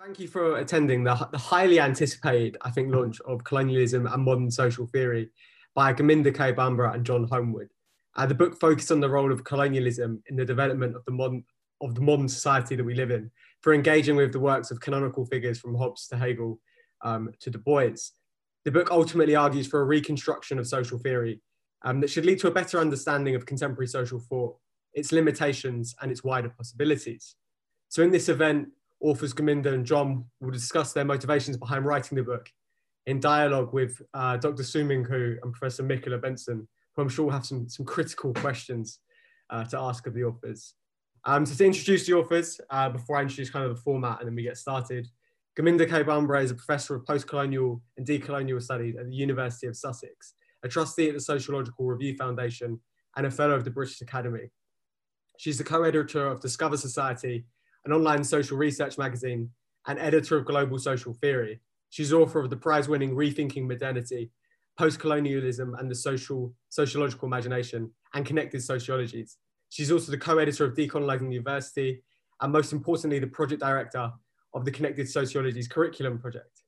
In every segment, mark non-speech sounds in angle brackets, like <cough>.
Thank you for attending the, the, highly anticipated, I think, launch of Colonialism and Modern Social Theory by Gurminder K. Bhambra and John Holmwood. Uh, the book focused on the role of colonialism in the development of the modern of the modern society that we live in, for engaging with the works of canonical figures from Hobbes to Hegel um, to Du Bois. The book ultimately argues for a reconstruction of social theory um, that should lead to a better understanding of contemporary social thought, its limitations, and its wider possibilities. So, in this event, authors Gurminder and John will discuss their motivations behind writing the book in dialogue with uh, Dr. Su-ming Khoo and Professor Michaela Benson, who I'm sure will have some, some critical questions uh, to ask of the authors. Um, so to introduce the authors, uh, before I introduce kind of the format and then we get started, Gurminder K. Bhambra is a professor of post-colonial and decolonial studies at the University of Sussex, a trustee at the Sociological Review Foundation, and a fellow of the British Academy. She's the co-editor of Discover Society, an online social research magazine, and editor of Global Social Theory. She's author of the prize-winning Rethinking Modernity, Post-Colonialism and the Social Sociological Imagination, and Connected Sociologies, She's also the co-editor of Decolonizing University, and most importantly, the project director of the Connected Sociologies Curriculum Project.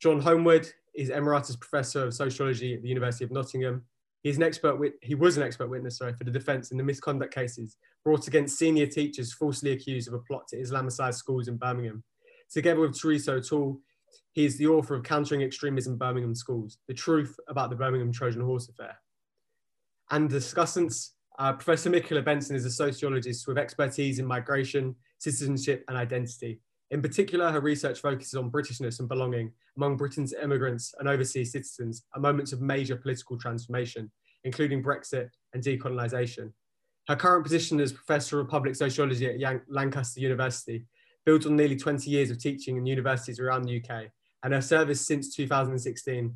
John Holmwood is Emeritus Professor of Sociology at the University of Nottingham. He's an expert wit- he was an expert witness sorry, for the defence in the misconduct cases brought against senior teachers falsely accused of a plot to Islamicize schools in Birmingham. Together with Teresa O'Toole, he is the author of Countering Extremism Birmingham Schools, The Truth About the Birmingham Trojan Horse Affair. And discussants uh, Professor Michaela Benson is a sociologist with expertise in migration, citizenship, and identity. In particular, her research focuses on Britishness and belonging among Britain's immigrants and overseas citizens at moments of major political transformation, including Brexit and decolonisation. Her current position as Professor of Public Sociology at Lancaster University builds on nearly 20 years of teaching in universities around the UK and her service since 2016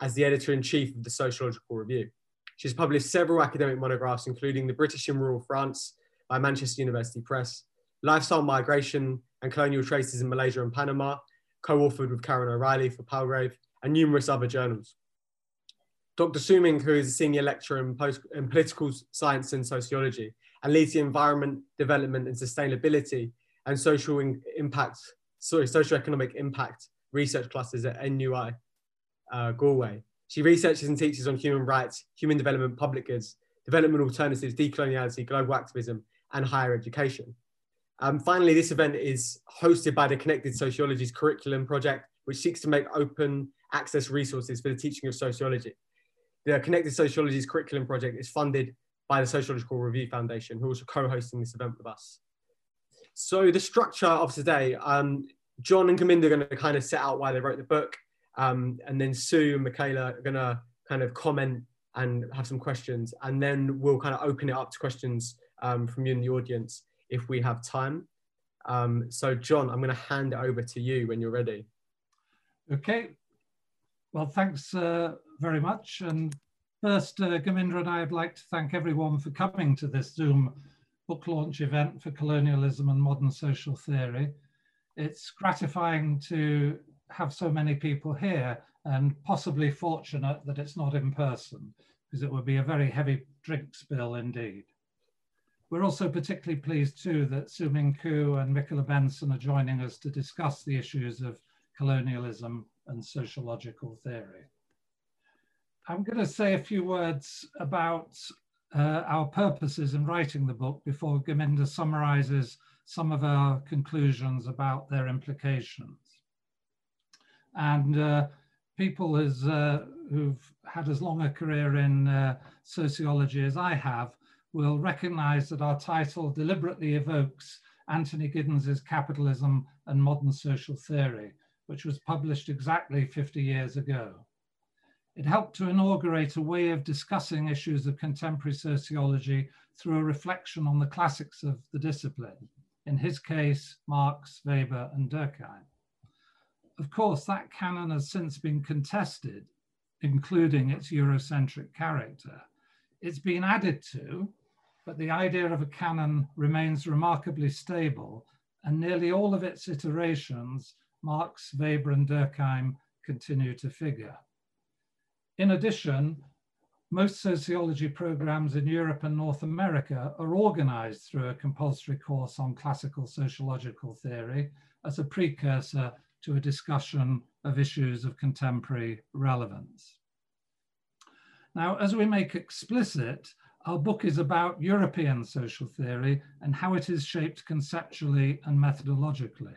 as the editor-in-chief of the Sociological Review. She's published several academic monographs, including The British in Rural France by Manchester University Press, Lifestyle Migration and Colonial Traces in Malaysia and Panama, co-authored with Karen O'Reilly for Palgrave, and numerous other journals. Dr. Su-ming, who is a senior lecturer in, post, in political science and sociology, and leads the environment, development, and sustainability and social in, impact, sorry, socioeconomic impact research clusters at NUI uh, Galway. She researches and teaches on human rights, human development, public goods, development alternatives, decoloniality, global activism, and higher education. Um, finally, this event is hosted by the Connected Sociologies Curriculum Project, which seeks to make open access resources for the teaching of sociology. The Connected Sociologies Curriculum Project is funded by the Sociological Review Foundation, who are also co-hosting this event with us. So the structure of today, um, John and Gurminder are going to kind of set out why they wrote the book. Um, and then Sue and Michaela are gonna kind of comment and have some questions, and then we'll kind of open it up to questions um, from you in the audience if we have time. Um, so John, I'm gonna hand it over to you when you're ready. Okay, well, thanks uh, very much. And first, uh, Gurminder and I would like to thank everyone for coming to this Zoom book launch event for colonialism and modern social theory. It's gratifying to have so many people here and possibly fortunate that it's not in person because it would be a very heavy drinks bill indeed. We're also particularly pleased too that Su-ming Khoo and Michaela Benson are joining us to discuss the issues of colonialism and sociological theory. I'm going to say a few words about uh, our purposes in writing the book before Gurminder summarizes some of our conclusions about their implications. And uh, people as, uh, who've had as long a career in uh, sociology as I have will recognize that our title deliberately evokes Anthony Giddens's Capitalism and Modern Social Theory, which was published exactly 50 years ago. It helped to inaugurate a way of discussing issues of contemporary sociology through a reflection on the classics of the discipline, in his case, Marx, Weber, and Durkheim. Of course, that canon has since been contested, including its Eurocentric character. It's been added to, but the idea of a canon remains remarkably stable, and nearly all of its iterations, Marx, Weber, and Durkheim, continue to figure. In addition, most sociology programs in Europe and North America are organized through a compulsory course on classical sociological theory as a precursor to a discussion of issues of contemporary relevance. Now, as we make explicit, our book is about European social theory and how it is shaped conceptually and methodologically.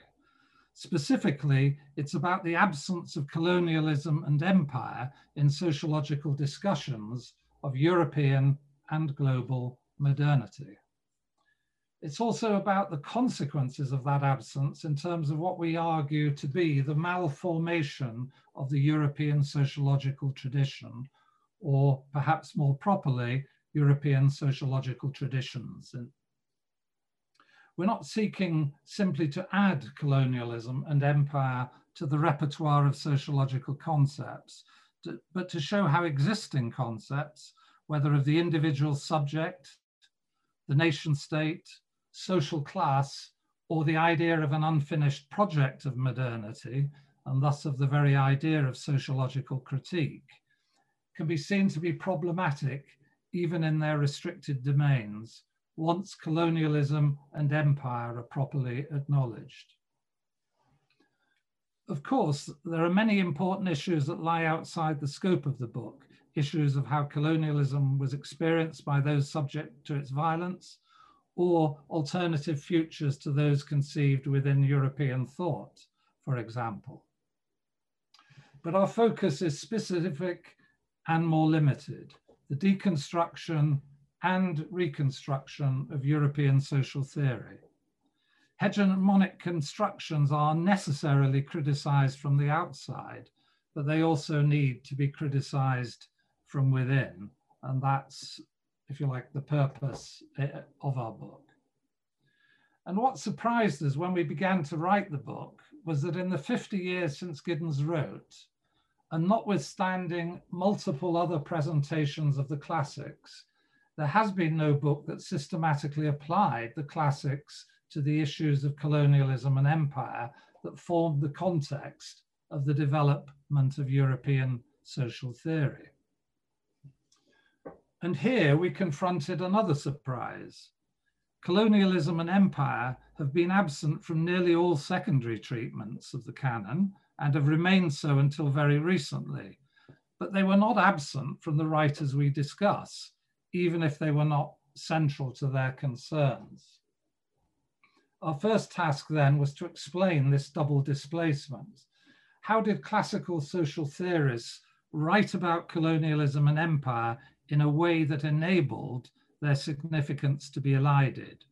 Specifically, it's about the absence of colonialism and empire in sociological discussions of European and global modernity. It's also about the consequences of that absence in terms of what we argue to be the malformation of the European sociological tradition, or perhaps more properly, European sociological traditions. And we're not seeking simply to add colonialism and empire to the repertoire of sociological concepts, to, but to show how existing concepts, whether of the individual subject, the nation state, social class, or the idea of an unfinished project of modernity, and thus of the very idea of sociological critique, can be seen to be problematic even in their restricted domains, once colonialism and empire are properly acknowledged. Of course, there are many important issues that lie outside the scope of the book, issues of how colonialism was experienced by those subject to its violence, or alternative futures to those conceived within European thought, for example. But our focus is specific and more limited the deconstruction and reconstruction of European social theory. Hegemonic constructions are necessarily criticized from the outside, but they also need to be criticized from within. And that's, if you like, the purpose eh, of our book. And what surprised us when we began to write the book was that in the 50 years since Giddens wrote, and notwithstanding multiple other presentations of the classics, there has been no book that systematically applied the classics to the issues of colonialism and empire that formed the context of the development of European social theory. And here we confronted another surprise. Colonialism and empire have been absent from nearly all secondary treatments of the canon, and have remained so until very recently. But they were not absent from the writers we discuss, even if they were not central to their concerns. Our first task then was to explain this double displacement. How did classical social theorists write about colonialism and empire in a way that enabled their significance to be elided?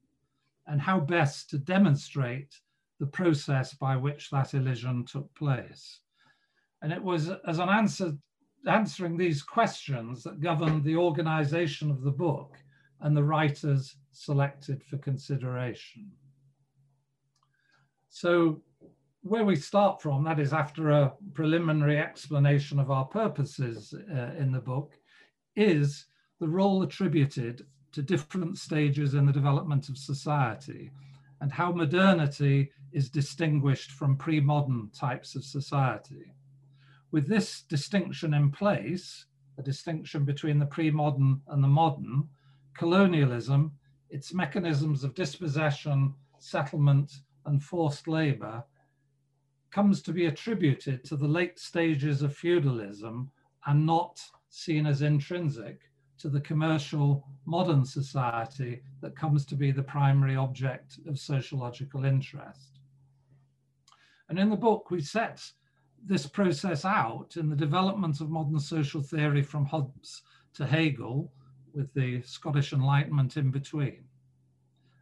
And how best to demonstrate the process by which that elision took place. And it was as an answer, answering these questions that governed the organization of the book and the writers selected for consideration. So where we start from, that is after a preliminary explanation of our purposes uh, in the book, is the role attributed to different stages in the development of society and how modernity is distinguished from pre-modern types of society. With this distinction in place, a distinction between the pre-modern and the modern, colonialism, its mechanisms of dispossession, settlement, and forced labor comes to be attributed to the late stages of feudalism and not seen as intrinsic to the commercial modern society that comes to be the primary object of sociological interest. And in the book, we set this process out in the development of modern social theory from Hobbes to Hegel, with the Scottish Enlightenment in between.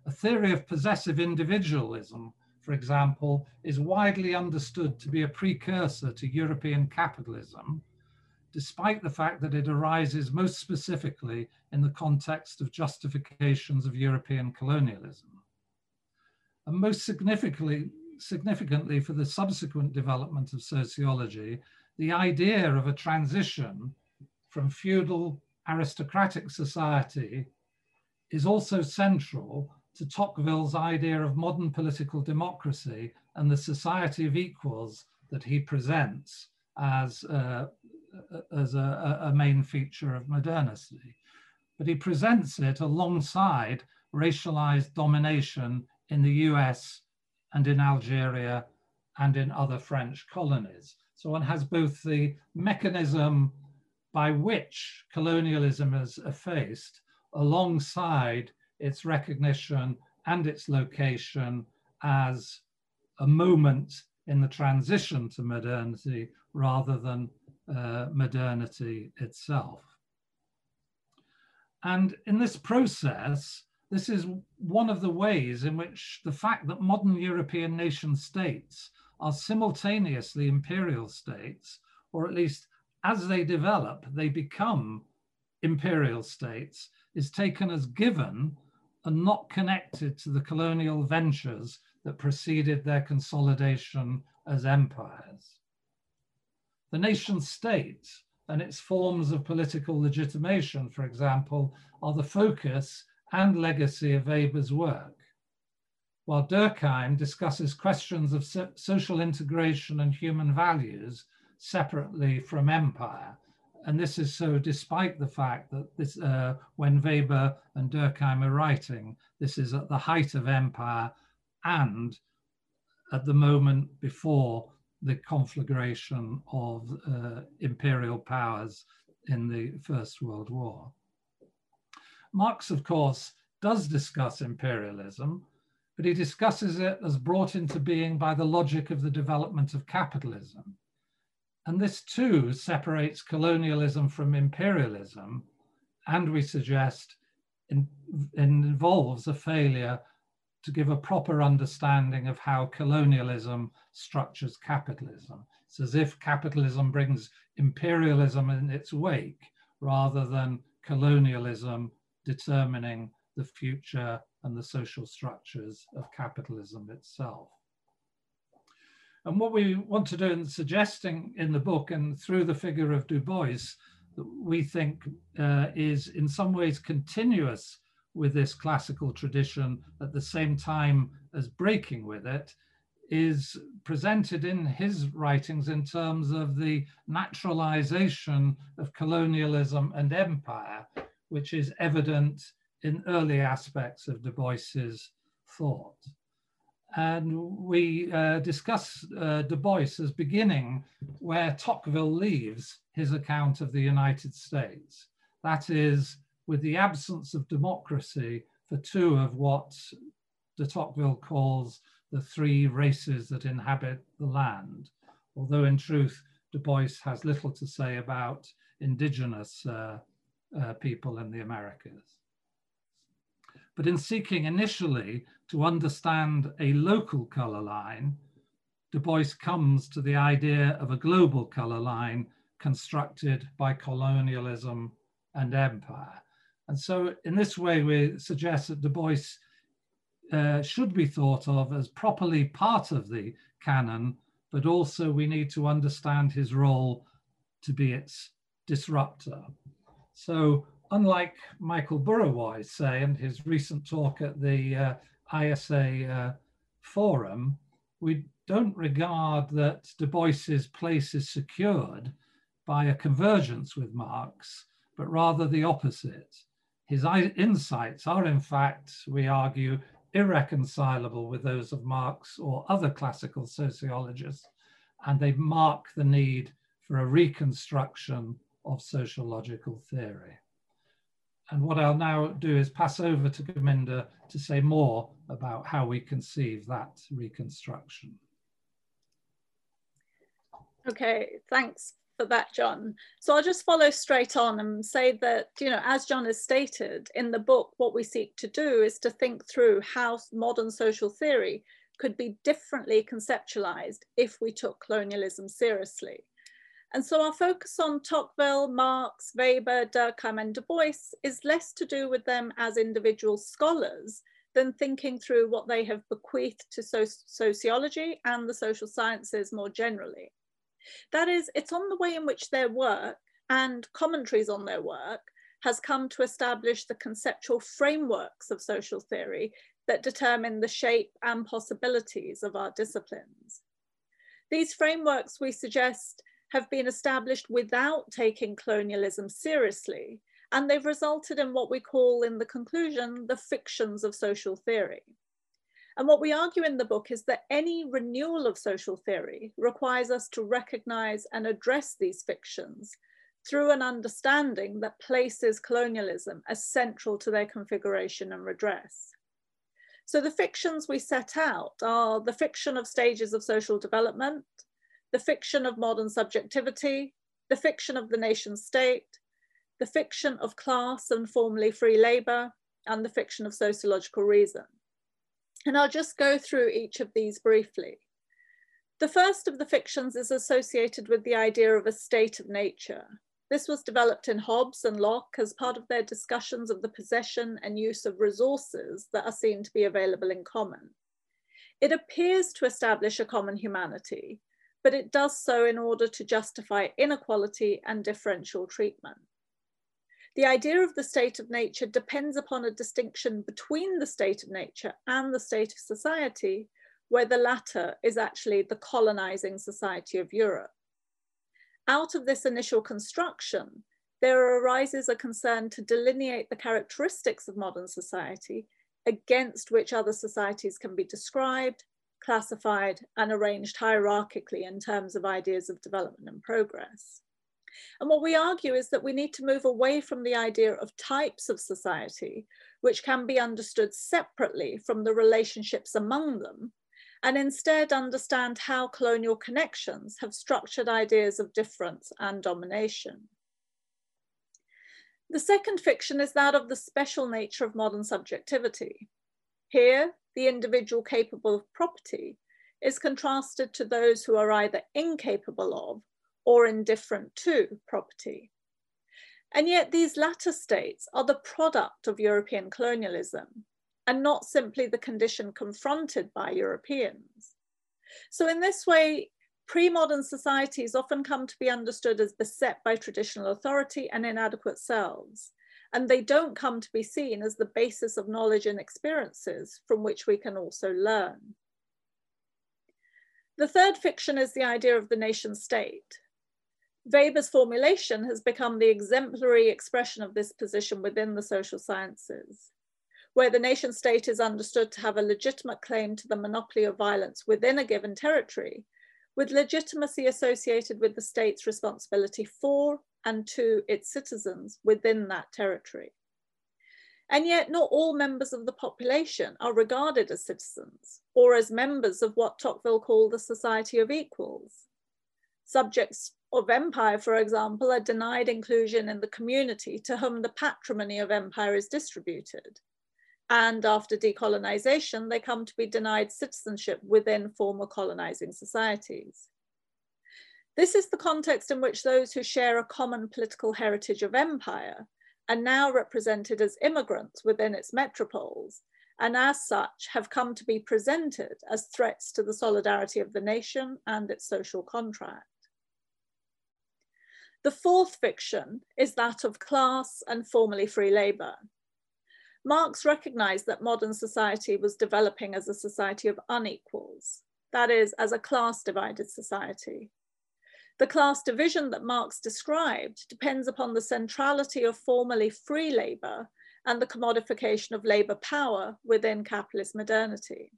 A theory of possessive individualism, for example, is widely understood to be a precursor to European capitalism despite the fact that it arises most specifically in the context of justifications of European colonialism. And most significantly, significantly for the subsequent development of sociology, the idea of a transition from feudal aristocratic society is also central to Tocqueville's idea of modern political democracy and the society of equals that he presents as uh, as a, a main feature of modernity. But he presents it alongside racialized domination in the US and in Algeria and in other French colonies. So one has both the mechanism by which colonialism is effaced alongside its recognition and its location as a moment in the transition to modernity rather than uh, modernity itself. And in this process, this is one of the ways in which the fact that modern European nation states are simultaneously imperial states, or at least as they develop, they become imperial states, is taken as given and not connected to the colonial ventures that preceded their consolidation as empires. The nation state and its forms of political legitimation, for example, are the focus and legacy of Weber's work while Durkheim discusses questions of so social integration and human values separately from empire. And this is so despite the fact that this, uh, when Weber and Durkheim are writing, this is at the height of empire and at the moment before the conflagration of uh, imperial powers in the First World War. Marx, of course, does discuss imperialism, but he discusses it as brought into being by the logic of the development of capitalism. And this too separates colonialism from imperialism, and we suggest in, involves a failure to give a proper understanding of how colonialism structures capitalism. It's as if capitalism brings imperialism in its wake rather than colonialism determining the future and the social structures of capitalism itself. And what we want to do in suggesting in the book and through the figure of Du Bois, that we think uh, is in some ways continuous with this classical tradition at the same time as breaking with it, is presented in his writings in terms of the naturalization of colonialism and empire, which is evident in early aspects of Du Bois's thought. And we uh, discuss uh, Du Bois as beginning where Tocqueville leaves his account of the United States. That is, with the absence of democracy for two of what de Tocqueville calls the three races that inhabit the land. Although in truth, Du Bois has little to say about indigenous uh, uh people in the Americas but in seeking initially to understand a local color line, Du Bois comes to the idea of a global color line constructed by colonialism and empire. And so in this way, we suggest that Du Bois uh, should be thought of as properly part of the canon, but also we need to understand his role to be its disruptor. So unlike Michael Burawoy, say, in his recent talk at the uh, ISA uh, forum, we don't regard that Du Bois's place is secured by a convergence with Marx, but rather the opposite. His insights are, in fact, we argue, irreconcilable with those of Marx or other classical sociologists, and they mark the need for a reconstruction of sociological theory. And what I'll now do is pass over to Gurminder to say more about how we conceive that reconstruction. Okay, thanks for that, John. So I'll just follow straight on and say that, you know, as John has stated in the book, what we seek to do is to think through how modern social theory could be differently conceptualized if we took colonialism seriously. And so our focus on Tocqueville, Marx, Weber, Durkheim and Du Bois is less to do with them as individual scholars than thinking through what they have bequeathed to so sociology and the social sciences more generally. That is, it's on the way in which their work and commentaries on their work has come to establish the conceptual frameworks of social theory that determine the shape and possibilities of our disciplines. These frameworks, we suggest, have been established without taking colonialism seriously, and they've resulted in what we call in the conclusion, the fictions of social theory. And what we argue in the book is that any renewal of social theory requires us to recognize and address these fictions through an understanding that places colonialism as central to their configuration and redress. So the fictions we set out are the fiction of stages of social development, the fiction of modern subjectivity, the fiction of the nation state, the fiction of class and formerly free labor, and the fiction of sociological reason. And I'll just go through each of these briefly. The first of the fictions is associated with the idea of a state of nature. This was developed in Hobbes and Locke as part of their discussions of the possession and use of resources that are seen to be available in common. It appears to establish a common humanity, but it does so in order to justify inequality and differential treatment. The idea of the state of nature depends upon a distinction between the state of nature and the state of society, where the latter is actually the colonizing society of Europe. Out of this initial construction, there arises a concern to delineate the characteristics of modern society against which other societies can be described classified and arranged hierarchically in terms of ideas of development and progress. And what we argue is that we need to move away from the idea of types of society, which can be understood separately from the relationships among them, and instead understand how colonial connections have structured ideas of difference and domination. The second fiction is that of the special nature of modern subjectivity. Here, the individual capable of property is contrasted to those who are either incapable of or indifferent to property. And yet these latter states are the product of European colonialism and not simply the condition confronted by Europeans. So in this way, pre-modern societies often come to be understood as beset by traditional authority and inadequate selves and they don't come to be seen as the basis of knowledge and experiences from which we can also learn. The third fiction is the idea of the nation state. Weber's formulation has become the exemplary expression of this position within the social sciences, where the nation state is understood to have a legitimate claim to the monopoly of violence within a given territory, with legitimacy associated with the state's responsibility for and to its citizens within that territory. And yet not all members of the population are regarded as citizens or as members of what Tocqueville called the society of equals. Subjects of empire, for example, are denied inclusion in the community to whom the patrimony of empire is distributed. And after decolonization, they come to be denied citizenship within former colonizing societies. This is the context in which those who share a common political heritage of empire are now represented as immigrants within its metropoles, and as such have come to be presented as threats to the solidarity of the nation and its social contract. The fourth fiction is that of class and formerly free labor. Marx recognized that modern society was developing as a society of unequals, that is, as a class divided society. The class division that Marx described depends upon the centrality of formerly free labor and the commodification of labor power within capitalist modernity.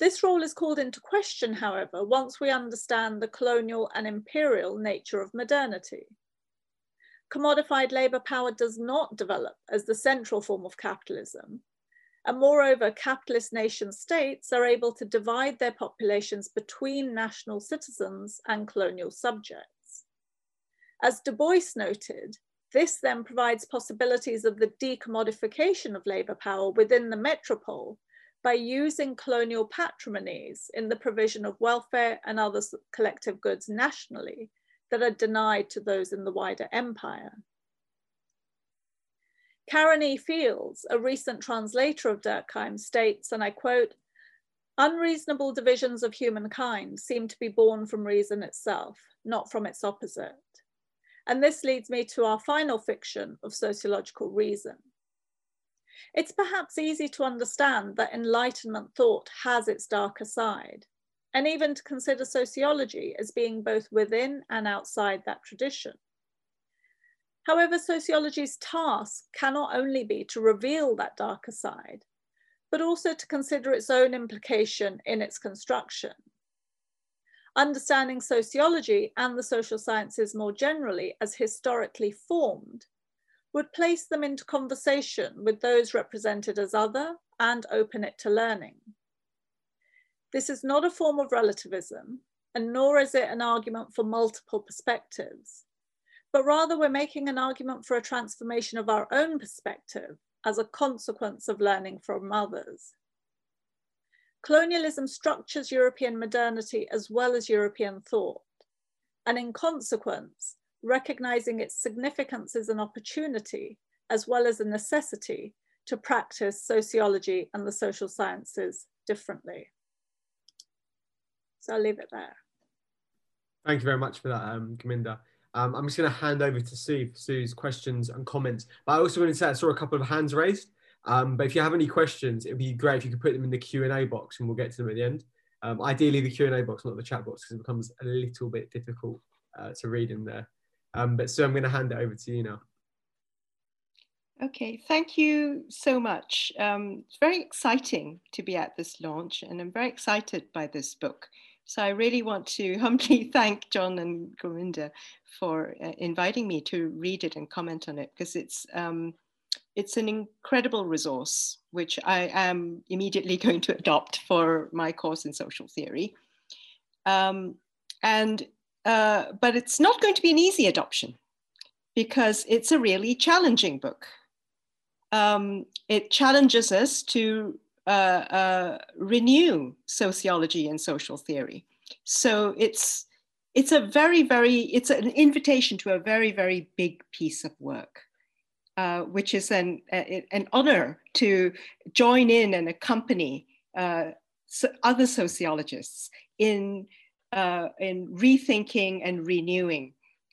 This role is called into question, however, once we understand the colonial and imperial nature of modernity. Commodified labor power does not develop as the central form of capitalism, and moreover, capitalist nation states are able to divide their populations between national citizens and colonial subjects. As Du Bois noted, this then provides possibilities of the decommodification of labor power within the metropole by using colonial patrimonies in the provision of welfare and other collective goods nationally that are denied to those in the wider empire. Karen E. Fields, a recent translator of Durkheim, states, and I quote, unreasonable divisions of humankind seem to be born from reason itself, not from its opposite. And this leads me to our final fiction of sociological reason. It's perhaps easy to understand that Enlightenment thought has its darker side. and even to consider sociology as being both within and outside that tradition. However, sociology's task cannot only be to reveal that darker side, but also to consider its own implication in its construction. Understanding sociology and the social sciences more generally as historically formed would place them into conversation with those represented as other and open it to learning. This is not a form of relativism, and nor is it an argument for multiple perspectives, but rather we're making an argument for a transformation of our own perspective as a consequence of learning from others. Colonialism structures European modernity as well as European thought, and in consequence, recognizing its significance as an opportunity as well as a necessity to practice sociology and the social sciences differently. So I'll leave it there. Thank you very much for that, um, Gurminder. Um, I'm just going to hand over to Sue for Sue's questions and comments. But I also want to say I saw a couple of hands raised. Um, but if you have any questions, it'd be great if you could put them in the Q&A box and we'll get to them at the end. Um, ideally the Q&A box, not the chat box, because it becomes a little bit difficult uh, to read in there. Um, but Sue, I'm going to hand it over to you now. Okay, thank you so much. Um, it's very exciting to be at this launch, and I'm very excited by this book. So I really want to <laughs> humbly thank John and Gurminder for uh, inviting me to read it and comment on it because it's um, it's an incredible resource which I am immediately <laughs> going to adopt for my course in social theory. Um, and uh, but it's not going to be an easy adoption because it's a really challenging book. Um, it challenges us to uh, uh, renew sociology and social theory. So it's it's a very very it's an invitation to a very very big piece of work, uh, which is an an honor to join in and accompany uh, other sociologists in uh, in rethinking and renewing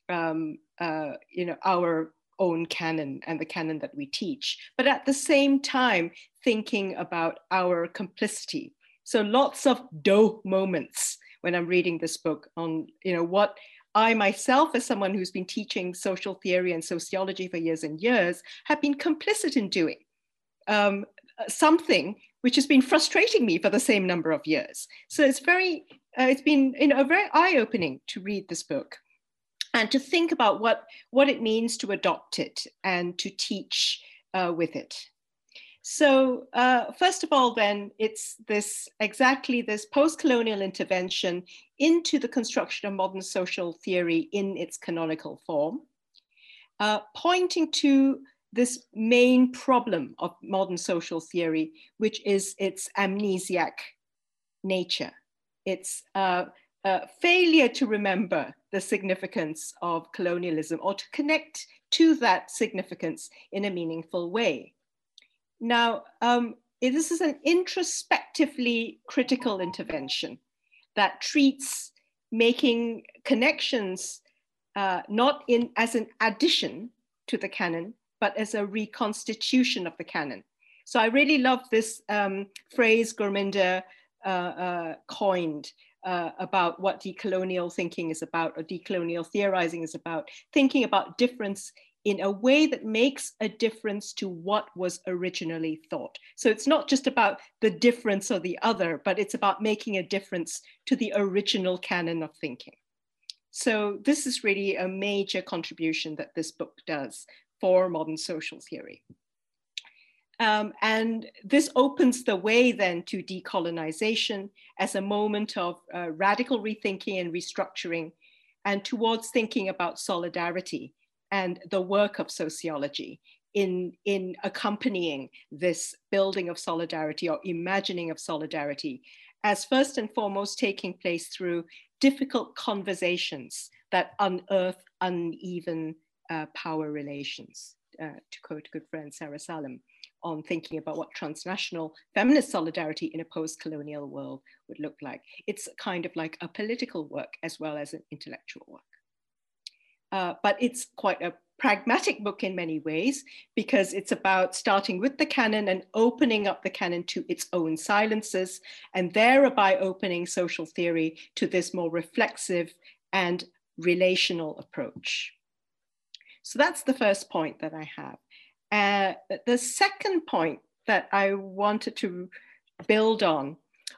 um, uh, you know our own canon and the canon that we teach, but at the same time, thinking about our complicity. So lots of do moments when I'm reading this book on, you know, what I myself, as someone who's been teaching social theory and sociology for years and years, have been complicit in doing um, something which has been frustrating me for the same number of years. So it's very, uh, it's been you know, very eye-opening to read this book and to think about what, what it means to adopt it and to teach uh, with it. So uh, first of all, then, it's this exactly this post-colonial intervention into the construction of modern social theory in its canonical form, uh, pointing to this main problem of modern social theory, which is its amnesiac nature. Its uh, uh, failure to remember the significance of colonialism or to connect to that significance in a meaningful way. Now, um, this is an introspectively critical intervention that treats making connections uh, not in as an addition to the canon, but as a reconstitution of the canon. So I really love this um, phrase Gurminder uh, uh, coined, uh, about what decolonial thinking is about or decolonial theorizing is about, thinking about difference in a way that makes a difference to what was originally thought. So it's not just about the difference or the other, but it's about making a difference to the original canon of thinking. So this is really a major contribution that this book does for modern social theory. Um, and this opens the way then to decolonization as a moment of uh, radical rethinking and restructuring and towards thinking about solidarity and the work of sociology in, in accompanying this building of solidarity or imagining of solidarity as first and foremost taking place through difficult conversations that unearth uneven uh, power relations, uh, to quote good friend Sara Salem on thinking about what transnational feminist solidarity in a post-colonial world would look like. It's kind of like a political work as well as an intellectual work. Uh, but it's quite a pragmatic book in many ways because it's about starting with the canon and opening up the canon to its own silences and thereby opening social theory to this more reflexive and relational approach. So that's the first point that I have. Uh, the second point that I wanted to build on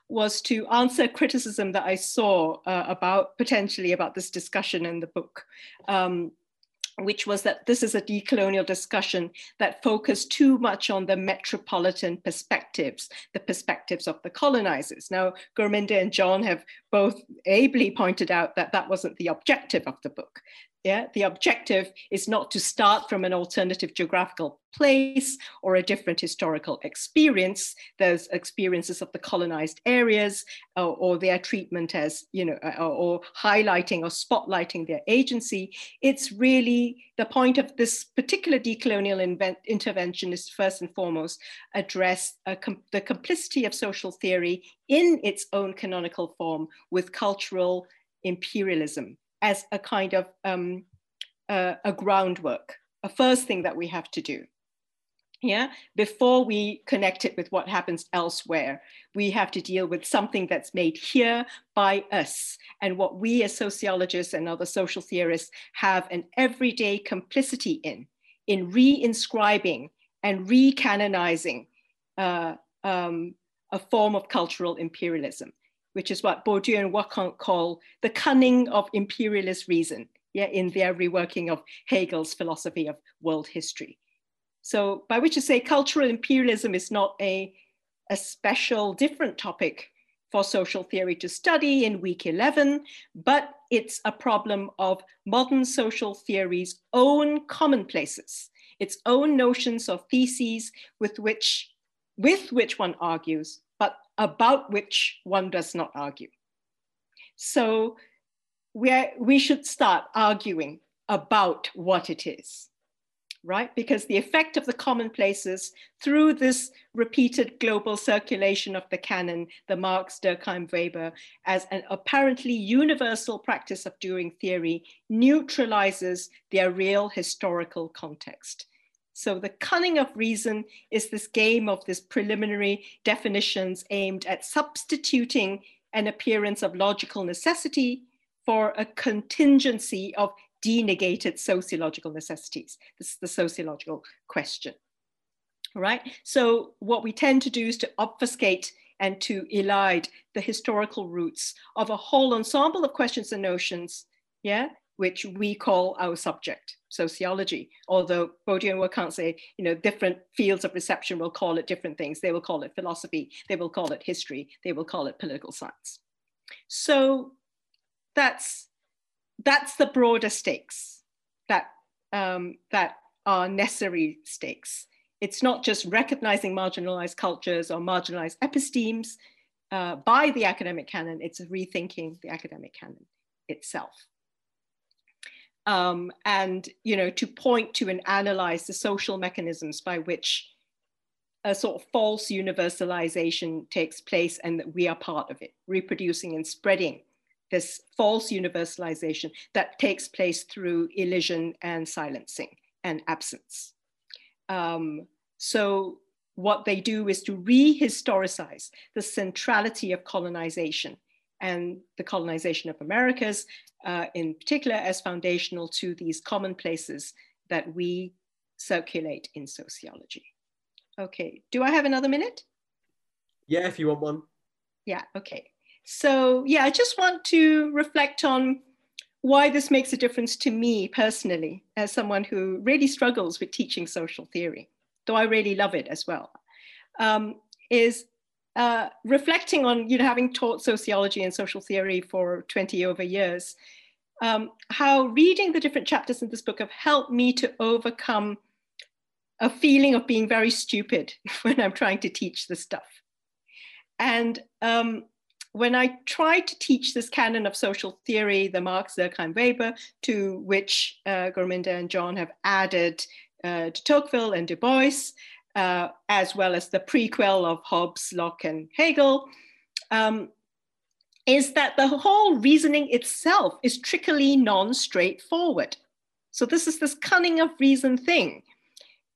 was to answer criticism that I saw uh, about potentially about this discussion in the book. Um, which was that this is a decolonial discussion that focused too much on the metropolitan perspectives, the perspectives of the colonizers. Now, Gurminder and John have both ably pointed out that that wasn't the objective of the book. Yeah, the objective is not to start from an alternative geographical place or a different historical experience. Those experiences of the colonized areas or, or their treatment as, you know, or, or highlighting or spotlighting their agency. It's really the point of this particular decolonial invent, intervention is first and foremost address uh, com the complicity of social theory in its own canonical form with cultural imperialism as a kind of um, uh, a groundwork, a first thing that we have to do. Yeah, before we connect it with what happens elsewhere, we have to deal with something that's made here by us and what we as sociologists and other social theorists have an everyday complicity in, in re-inscribing and re-canonizing uh, um, a form of cultural imperialism which is what Bourdieu and Wacquant call the cunning of imperialist reason, yeah, in their reworking of Hegel's philosophy of world history. So by which to say cultural imperialism is not a, a special different topic for social theory to study in week 11, but it's a problem of modern social theory's own commonplaces, its own notions of theses with which, with which one argues, about which one does not argue. So we we should start arguing about what it is, right? Because the effect of the commonplaces through this repeated global circulation of the canon, the Marx, Durkheim, Weber, as an apparently universal practice of doing theory, neutralizes their real historical context. So the cunning of reason is this game of this preliminary definitions aimed at substituting an appearance of logical necessity for a contingency of denegated sociological necessities. This is the sociological question. Right. So what we tend to do is to obfuscate and to elide the historical roots of a whole ensemble of questions and notions, yeah, which we call our subject, sociology. Although Bourdieu and Wacquant say, you know, different fields of reception will call it different things. They will call it philosophy, they will call it history, they will call it political science. So that's that's the broader stakes that um, that are necessary stakes. It's not just recognizing marginalized cultures or marginalized epistemes uh, by the academic canon, it's rethinking the academic canon itself um, and you know to point to and analyze the social mechanisms by which a sort of false universalization takes place and that we are part of it, reproducing and spreading this false universalization that takes place through elision and silencing and absence. Um, so what they do is to rehistoricize the centrality of colonization and the colonization of Americas uh, in particular as foundational to these commonplaces that we circulate in sociology. Okay, do I have another minute? Yeah, if you want one. Yeah, okay. So yeah, I just want to reflect on why this makes a difference to me personally, as someone who really struggles with teaching social theory, though I really love it as well, um, is uh, reflecting on you know having taught sociology and social theory for 20 over years, um, how reading the different chapters in this book have helped me to overcome a feeling of being very stupid <laughs> when I'm trying to teach this stuff. And um, when I tried to teach this canon of social theory, the Marx, Durkheim, Weber, to which uh, Gurminder and John have added uh, de Tocqueville and Du Bois, uh, as well as the prequel of Hobbes, Locke, and Hegel, um, is that the whole reasoning itself is trickily non-straightforward. So this is this cunning of reason thing.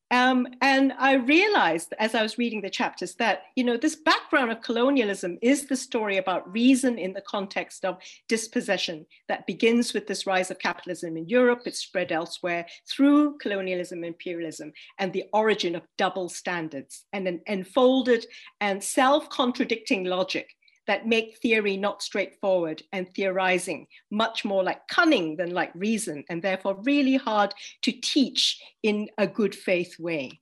Um, and I realized as I was reading the chapters that, you know, this background of colonialism is the story about reason in the context of dispossession that begins with this rise of capitalism in Europe, it's spread elsewhere through colonialism, imperialism, and the origin of double standards and an enfolded and self-contradicting logic that make theory not straightforward and theorizing much more like cunning than like reason, and therefore really hard to teach in a good faith way.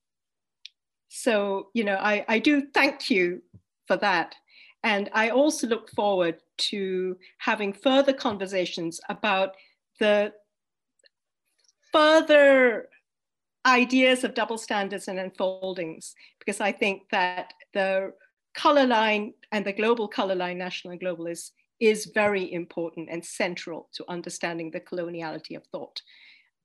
So, you know, I, I do thank you for that. And I also look forward to having further conversations about the further ideas of double standards and unfoldings, because I think that the color line and the global color line, national and global, is, is very important and central to understanding the coloniality of thought.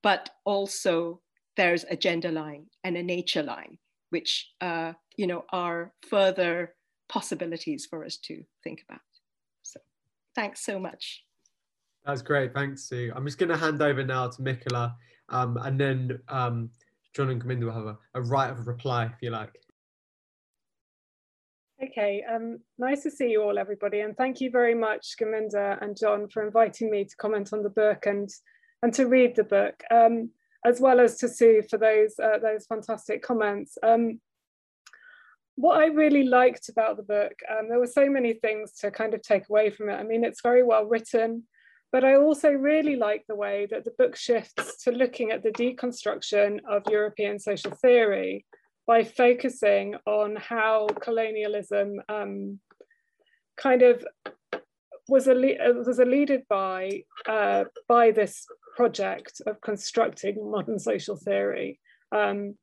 But also there's a gender line and a nature line, which uh, you know are further possibilities for us to think about. So thanks so much. That's great. Thanks, Sue. I'm just going to hand over now to Michaela, um, and then um, John and Gurminder will have a, a right of reply, if you like. Okay, um, nice to see you all, everybody, and thank you very much, Gurminder and John, for inviting me to comment on the book and and to read the book, um, as well as to Sue for those uh, those fantastic comments. Um, what I really liked about the book, um, there were so many things to kind of take away from it. I mean, it's very well written, but I also really like the way that the book shifts to looking at the deconstruction of European social theory by focusing on how colonialism um, kind of was a was eluded by uh, by this project of constructing modern social theory. Um,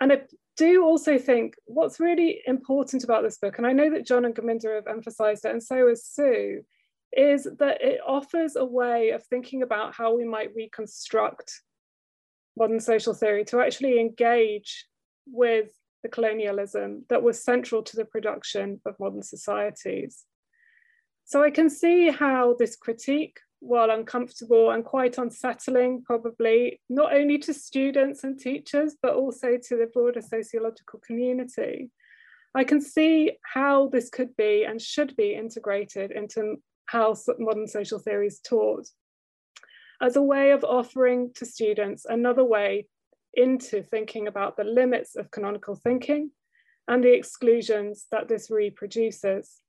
and I do also think what's really important about this book, and I know that John and Gurminder have emphasized it, and so has Sue, is that it offers a way of thinking about how we might reconstruct modern social theory to actually engage with the colonialism that was central to the production of modern societies. So I can see how this critique, while uncomfortable and quite unsettling, probably not only to students and teachers, but also to the broader sociological community, I can see how this could be and should be integrated into how modern social theory is taught as a way of offering to students another way into thinking about the limits of canonical thinking and the exclusions that this reproduces.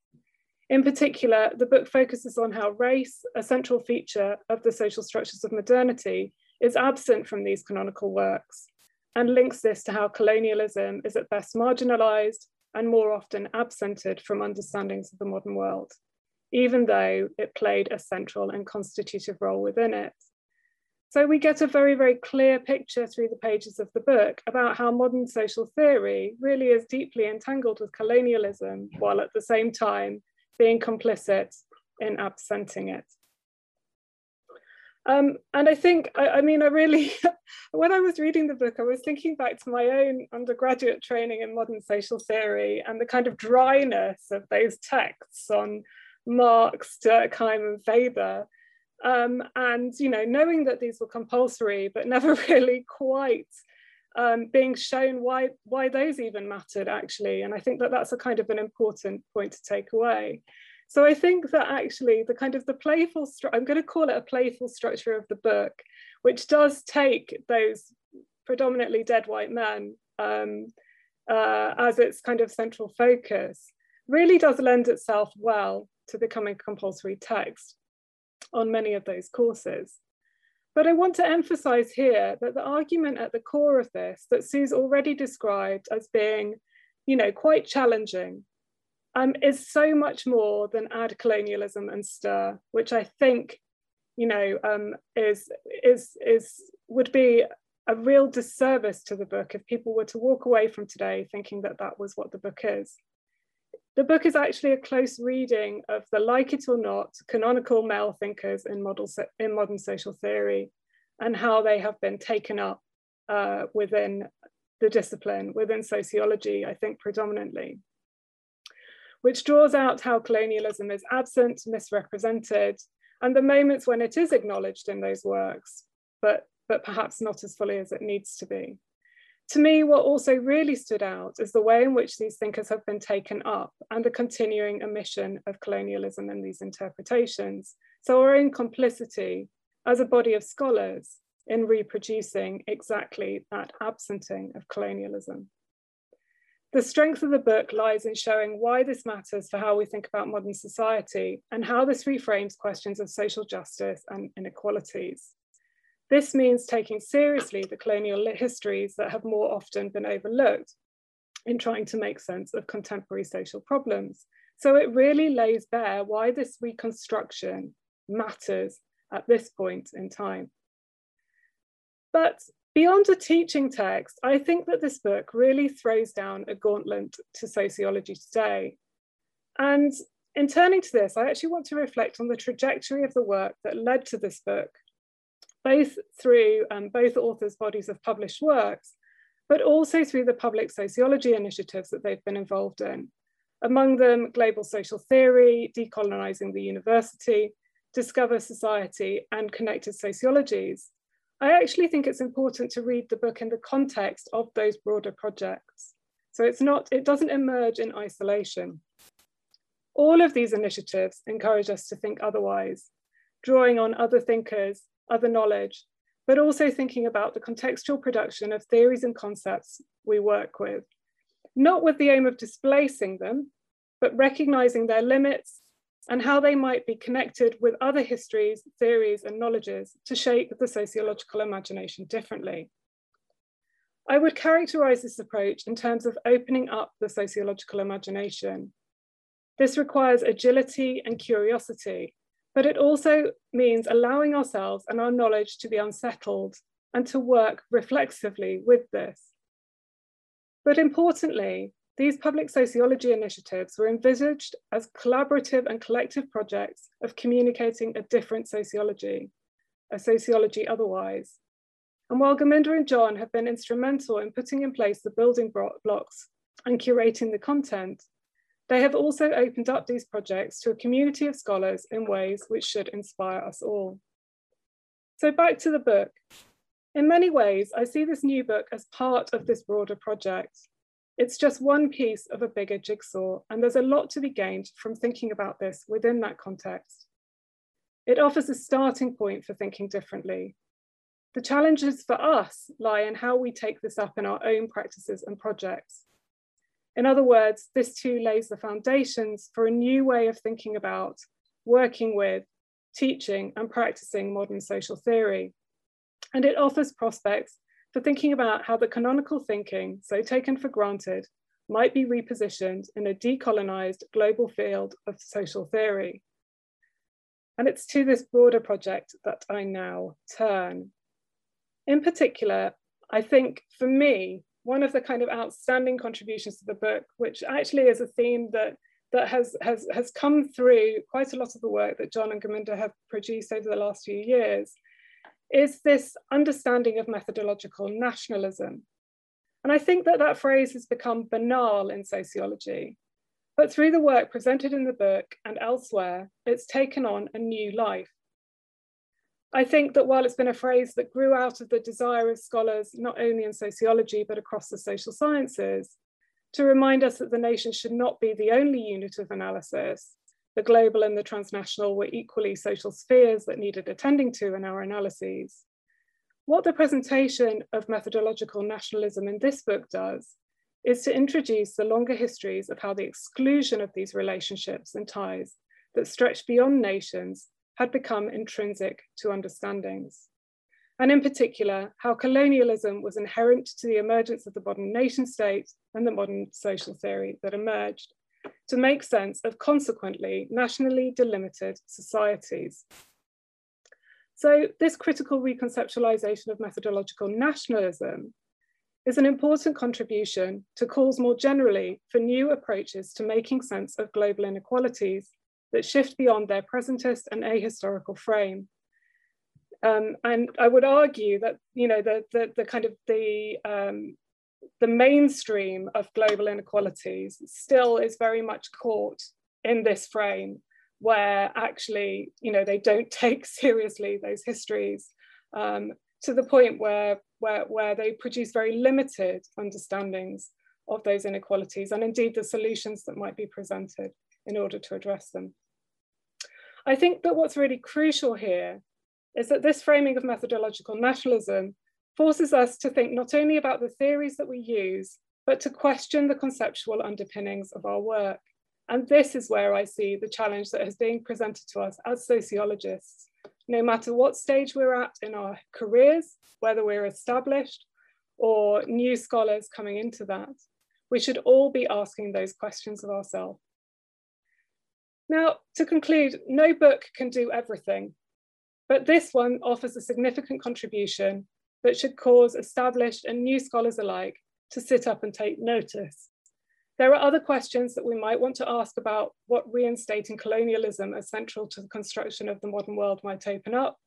In particular, the book focuses on how race, a central feature of the social structures of modernity, is absent from these canonical works, and links this to how colonialism is at best marginalized and more often absented from understandings of the modern world, even though it played a central and constitutive role within it. So we get a very, very clear picture through the pages of the book about how modern social theory really is deeply entangled with colonialism, while at the same time being complicit in absenting it. Um, and I think, I, I, mean, I really, <laughs> when I was reading the book, I was thinking back to my own undergraduate training in modern social theory and the kind of dryness of those texts on Marx, Durkheim, and Weber um, and you know, knowing that these were compulsory, but never <laughs> really quite um, being shown why why those even mattered actually. And I think that that's a kind of an important point to take away. So I think that actually the kind of the playful, I'm going to call it a playful structure of the book, which does take those predominantly dead white men um, uh, as its kind of central focus, really does lend itself well to becoming compulsory text on many of those courses. But I want to emphasize here that the argument at the core of this that Sue's already described as being, you know, quite challenging um, is so much more than add colonialism and stir, which I think, you know, um, is, is, is, would be a real disservice to the book if people were to walk away from today thinking that that was what the book is. The book is actually a close reading of the like it or not canonical male thinkers in, model, in modern social theory and how they have been taken up uh, within the discipline, within sociology, I think predominantly, which draws out how colonialism is absent, misrepresented, and the moments when it is acknowledged in those works, but but perhaps not as fully as it needs to be. To me, what also really stood out is the way in which these thinkers have been taken up and the continuing omission of colonialism in these interpretations. So our own complicity as a body of scholars in reproducing exactly that absenting of colonialism. The strength of the book lies in showing why this matters for how we think about modern society and how this reframes questions of social justice and inequalities. This means taking seriously the colonial histories that have more often been overlooked in trying to make sense of contemporary social problems. So it really lays bare why this reconstruction matters at this point in time. But beyond a teaching text, I think that this book really throws down a gauntlet to sociology today. And in turning to this, I actually want to reflect on the trajectory of the work that led to this book both through um, both authors' bodies of published works, but also through the public sociology initiatives that they've been involved in. Among them, Global Social Theory, Decolonizing the University, Discover Society, and Connected Sociologies. I actually think it's important to read the book in the context of those broader projects. So it's not, it doesn't emerge in isolation. All of these initiatives encourage us to think otherwise, drawing on other thinkers other knowledge, but also thinking about the contextual production of theories and concepts we work with, not with the aim of displacing them, but recognizing their limits and how they might be connected with other histories, theories, and knowledges to shape the sociological imagination differently. I would characterize this approach in terms of opening up the sociological imagination. This requires agility and curiosity, but it also means allowing ourselves and our knowledge to be unsettled and to work reflexively with this. But importantly, these public sociology initiatives were envisaged as collaborative and collective projects of communicating a different sociology, a sociology otherwise. And while Gurminder and John have been instrumental in putting in place the building blocks and curating the content, they have also opened up these projects to a community of scholars in ways which should inspire us all. So back to the book. In many ways, I see this new book as part of this broader project. It's just one piece of a bigger jigsaw, and there's a lot to be gained from thinking about this within that context. It offers a starting point for thinking differently. The challenges for us lie in how we take this up in our own practices and projects. In other words, this too lays the foundations for a new way of thinking about, working with, teaching and practicing modern social theory. And it offers prospects for thinking about how the canonical thinking, so taken for granted, might be repositioned in a decolonized global field of social theory. And it's to this broader project that I now turn. In particular, I think for me, one of the kind of outstanding contributions to the book, which actually is a theme that that has has has come through quite a lot of the work that John and Gurminder have produced over the last few years, is this understanding of methodological nationalism. And I think that that phrase has become banal in sociology, but through the work presented in the book and elsewhere, it's taken on a new life. I think that while it's been a phrase that grew out of the desire of scholars, not only in sociology, but across the social sciences, to remind us that the nation should not be the only unit of analysis, the global and the transnational were equally social spheres that needed attending to in our analyses. What the presentation of methodological nationalism in this book does is to introduce the longer histories of how the exclusion of these relationships and ties that stretch beyond nations had become intrinsic to understandings. And in particular, how colonialism was inherent to the emergence of the modern nation state and the modern social theory that emerged to make sense of consequently nationally delimited societies. So this critical reconceptualization of methodological nationalism is an important contribution to calls more generally for new approaches to making sense of global inequalities that shift beyond their presentist and ahistorical frame. Um, and I would argue that you know the the, the kind of the um, the mainstream of global inequalities still is very much caught in this frame where actually you know they don't <laughs> take seriously those histories um, to the point where, where, where they produce very limited understandings of those inequalities and indeed the solutions that might be presented in order to address them. I think that what's really crucial here is that this framing of methodological nationalism forces us to think not only about the theories that we use, but to question the conceptual underpinnings of our work. And this is where I see the challenge that is being presented to us as sociologists. No matter what stage we're at in our careers, whether we're established or new scholars coming into that, we should all be asking those questions of ourselves. Now, to conclude, no book can do everything, but this one offers a significant contribution that should cause established and new scholars alike to sit up and take notice. There are other questions that we might want to ask about what reinstating colonialism as central to the construction of the modern world might open up.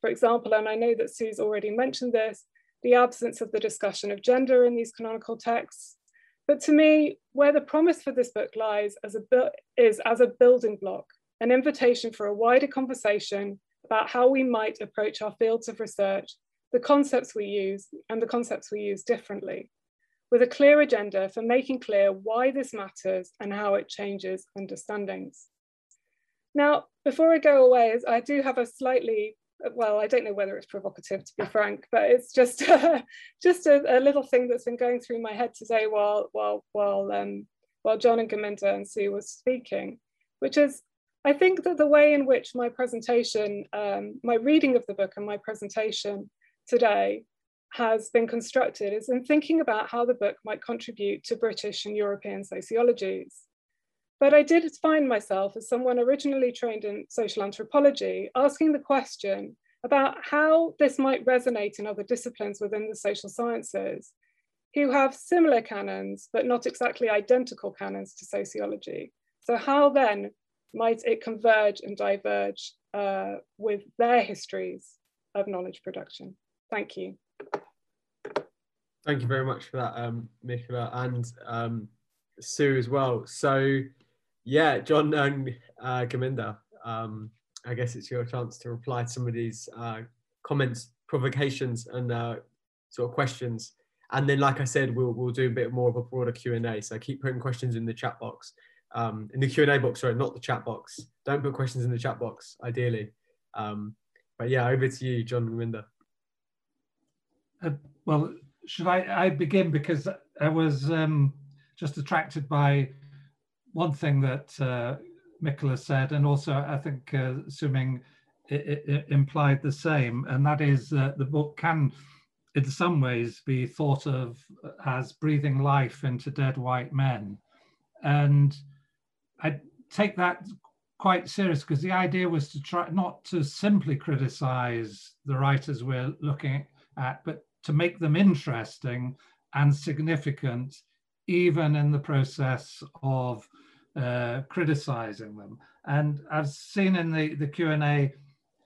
For example, and I know that Sue's already mentioned this, the absence of the discussion of gender in these canonical texts. But to me, where the promise for this book lies as is as a building block, an invitation for a wider conversation about how we might approach our fields of research, the concepts we use, and the concepts we use differently with a clear agenda for making clear why this matters and how it changes understandings. Now, before I go away, I do have a slightly, well, I don't know whether it's provocative to be frank, but it's just, uh, <laughs> just a, a, little thing that's been going through my head today while, while, while, um, while John and Gurminder and Sue was speaking, which is, I think that the way in which my presentation, um, my reading of the book and my presentation today has been constructed is in thinking about how the book might contribute to British and European sociologies. But I did find myself, as someone originally trained in social anthropology, asking the question about how this might resonate in other disciplines within the social sciences who have similar canons, but not exactly identical canons to sociology. So how then might it converge and diverge uh, with their histories of knowledge production? Thank you. Thank you very much for that, um, Michaela and um, Sue as well. So, yeah, John and uh, Gurminder, um, I guess it's your chance to reply to some of these uh, comments, provocations, and uh, sort of questions. And then, like I said, we'll we'll do a bit more of a broader Q and A. So keep putting questions in the chat box, um, in the Q and A box. Sorry, not the chat box. Don't put questions in the chat box, ideally. Um, but yeah, over to you, John Gurminder. Uh, well, should I, I begin because I was um, just attracted by one thing that uh, Michaela said, and also I think uh, assuming it, it, implied the same, and that is uh, the book can, in some ways, be thought of as breathing life into dead white men, and I take that quite serious because the idea was to try not to simply criticize the writers we're looking at, but to make them interesting and significant, even in the process of uh, criticizing them. And I've seen in the, the Q&A,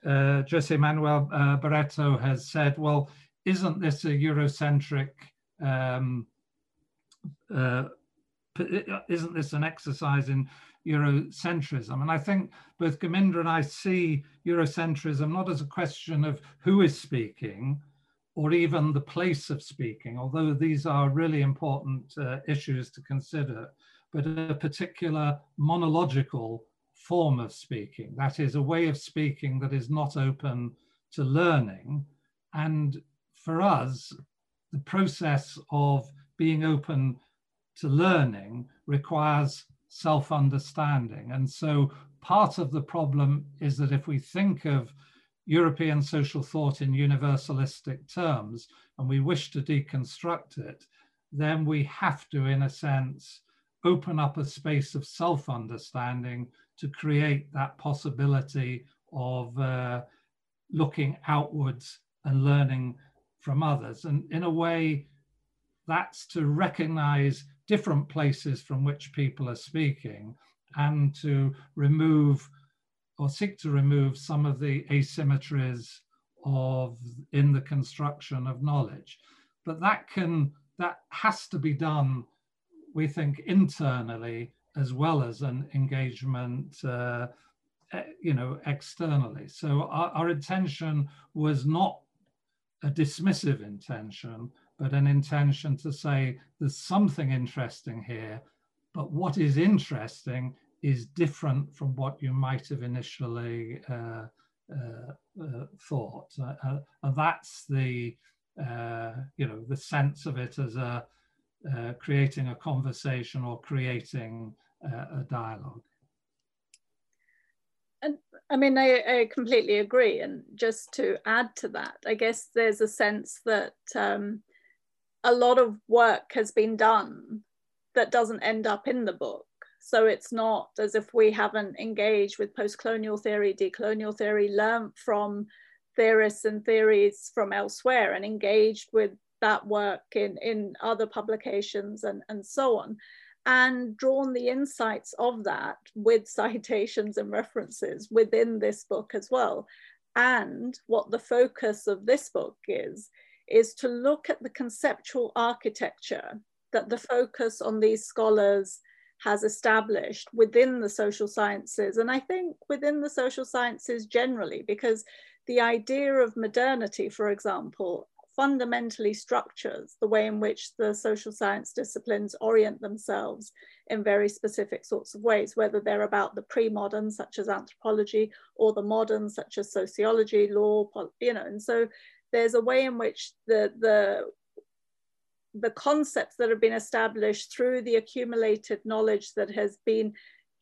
uh, Jose Manuel uh, Barreto has said, well, isn't this a Eurocentric, um, uh, isn't this an exercise in Eurocentrism? And I think both Gurminder and I see Eurocentrism not as a question of who is speaking, or even the place of speaking, although these are really important uh, issues to consider, but a particular monological form of speaking. That is a way of speaking that is not open to learning. And for us, the process of being open to learning requires self understanding. And so part of the problem is that if we think of European social thought in universalistic terms and we wish to deconstruct it, then we have to, in a sense, open up a space of self understanding to create that possibility of uh, looking outwards and learning from others. And in a way, that's to recognize different places from which people are speaking and to remove or seek to remove some of the asymmetries of in the construction of knowledge. But that can that has to be done, we think, internally as well as an engagement, uh, you know, externally. So our, our intention was not a dismissive intention, but an intention to say there's something interesting here, but what is interesting is different from what you might have initially uh, uh, uh, thought. Uh, uh, and that's the, uh, you know, the sense of it as a creating a conversation or creating a dialogue. And I mean, I, I, completely agree. And just to add to that, I guess there's a sense that um, a lot of work has been done that doesn't end up in the book. So it's not as if we haven't engaged with post-colonial theory, decolonial theory, learned from theorists and theories from elsewhere and engaged with that work in, in other publications and, and so on and drawn the insights of that with <laughs> citations and references within this book as well. And what the focus of this book is, is to look at the conceptual architecture that the focus on these scholars has established within the social sciences. And I think within the social sciences generally, because the idea of modernity, for example, fundamentally structures the way in which the social science disciplines orient themselves in very specific sorts of ways, whether they're about the pre-modern, such as anthropology, or the modern, such as sociology, law, you know, and so there's a way in which the, the, the concepts that have been established through the accumulated knowledge that has been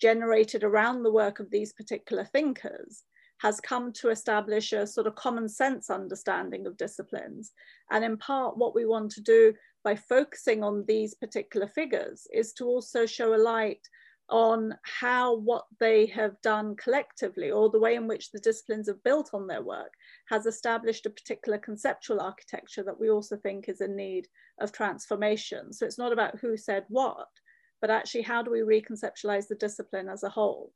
generated around the work of these particular thinkers has come to establish a sort of common sense understanding of disciplines. And in part, what we want to do by focusing on these particular figures is to also show a light on how what they have done collectively or the way in which the disciplines have built on their work has established a particular conceptual architecture that we also think is in need of transformation. So it's not about who said what, but actually how do we reconceptualize the discipline as a whole?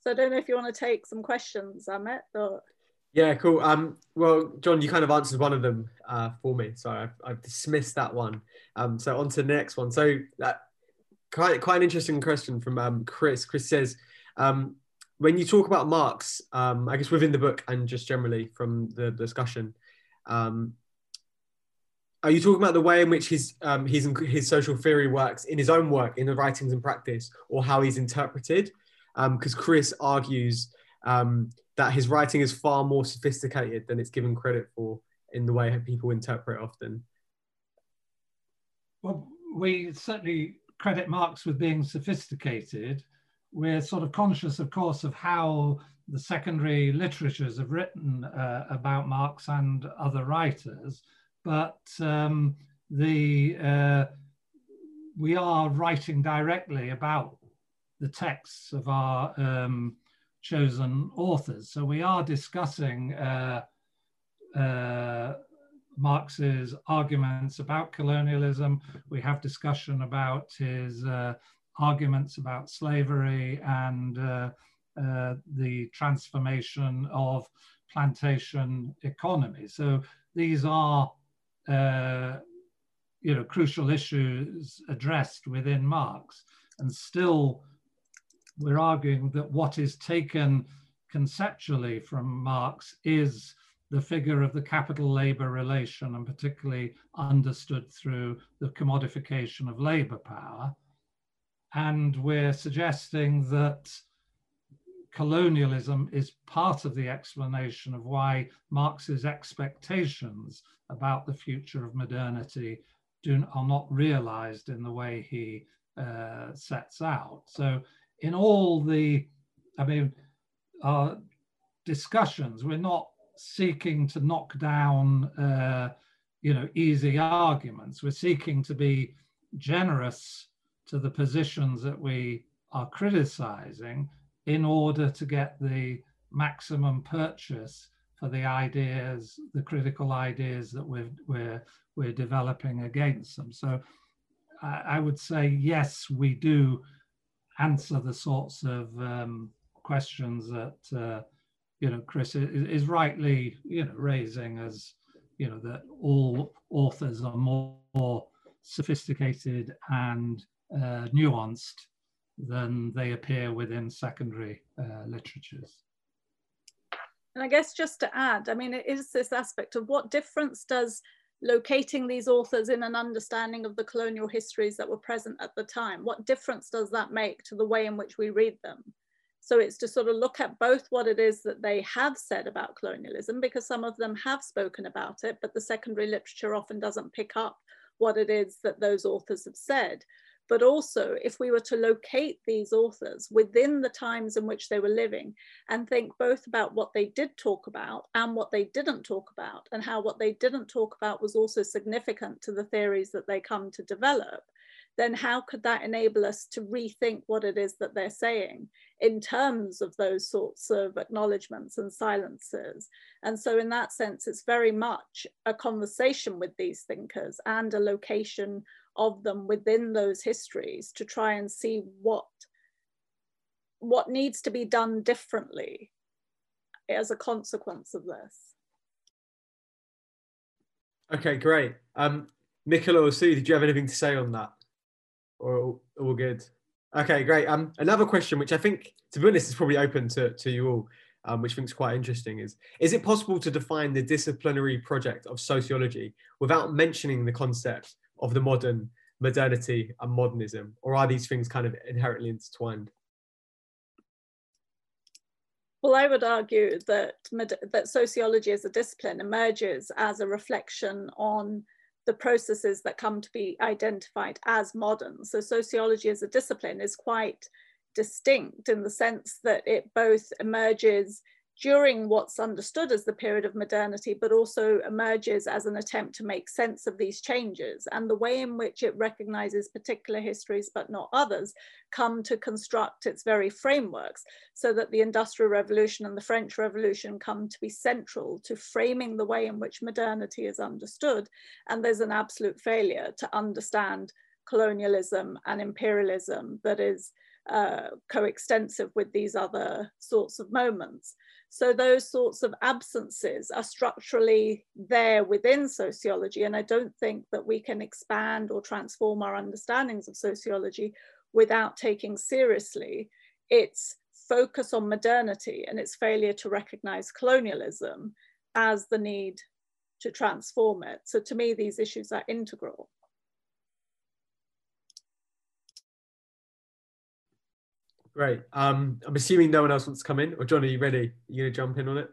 So I don't know if you want to take some questions, Amit, or... Yeah, cool. Um, well, John, you kind of answered one of them uh, for me, so I've, I've dismissed that one. Um, so on to the next one. So uh, quite quite an interesting question from um, Chris. Chris says, um, when you talk about Marx, um, I guess within the book and just generally from the discussion, um, are you talking about the way in which his um, his his social theory works in his own work, in the writings and practice, or how he's interpreted? Because um, Chris argues um, that his writing is far more sophisticated than it's given credit for in the way people interpret often. Well, we certainly credit Marx with being sophisticated. We're sort of conscious, of course, of how the secondary literatures have written uh, about Marx and other writers, but um, the uh, we are writing directly about the texts of our um, chosen authors. So we are discussing uh, uh, Marx's arguments about colonialism. We have discussion about his uh, arguments about slavery and uh, uh, the transformation of plantation economy. So these are, uh, you know, crucial issues addressed within Marx, and still we're arguing that what is taken conceptually from Marx is the figure of the capital labor relation and particularly understood through the commodification of labor power. And we're suggesting that colonialism is part of the explanation of why Marx's expectations about the future of modernity do, are not realized in the way he uh, sets out. So in all the, I mean, uh, discussions, we're not seeking to knock down, uh, you know, easy arguments. We're seeking to be generous to the positions that we are criticizing in order to get the maximum purchase for the ideas, the critical ideas that we're, we're, we're developing against them. So I, I would say, yes, we do answer the sorts of um, questions that uh, you know Chris is, is, rightly you know raising as you know that all authors are more, more sophisticated and uh, nuanced than they appear within secondary uh, literatures. And I guess just to add, I mean, it is this aspect of what difference does locating these authors in an understanding of the colonial histories that were present at the time, what difference does that make to the way in which we read them? So it's to sort of look at both what it is that they have said about colonialism, because some of them have spoken about it, but the secondary literature often doesn't pick up what it is that those authors have said. But also, if we were to locate these authors within the times in which they were living and think both about what they did talk about and what they didn't talk about, and how what they didn't talk about was also significant to the theories that they come to develop, then how could that enable us to rethink what it is that they're saying in terms of those sorts of acknowledgements and silences? And so, in that sense, it's very much a conversation with these thinkers and a location of them within those histories to try and see what what needs to be done differently as a consequence of this. Okay, great. Um, Michaela or Sue, did you have anything to say on that? Or all, good? Okay, great. Um, another question, which I think, to be honest, is probably open to, to you all, um, which I think is quite interesting, is is it possible to define the disciplinary project of sociology without mentioning the concept of the modern modernity and modernism, or are these things kind of inherently intertwined? Well, I would argue that, that sociology as a discipline emerges as a reflection on the processes that come to be identified as modern. So sociology as a discipline is quite distinct in the sense that it both emerges during what's understood as the period of modernity, but also emerges as an attempt to make sense of these changes. And the way in which it recognizes particular histories, but not others, come to construct its very frameworks so that the Industrial Revolution and the French Revolution come to be central to framing the way in which modernity is understood. And there's an absolute failure to understand colonialism and imperialism that is uh, coextensive with these other sorts of moments. So those sorts of absences are structurally there within sociology. And I don't think that we can expand or transform our understandings of sociology without taking seriously its focus on modernity and its failure to recognize colonialism as the need to transform it. So to me, these issues are integral. Great. Um, I'm assuming no one else wants to come in. Or John, are you ready? Are you going to jump in on it?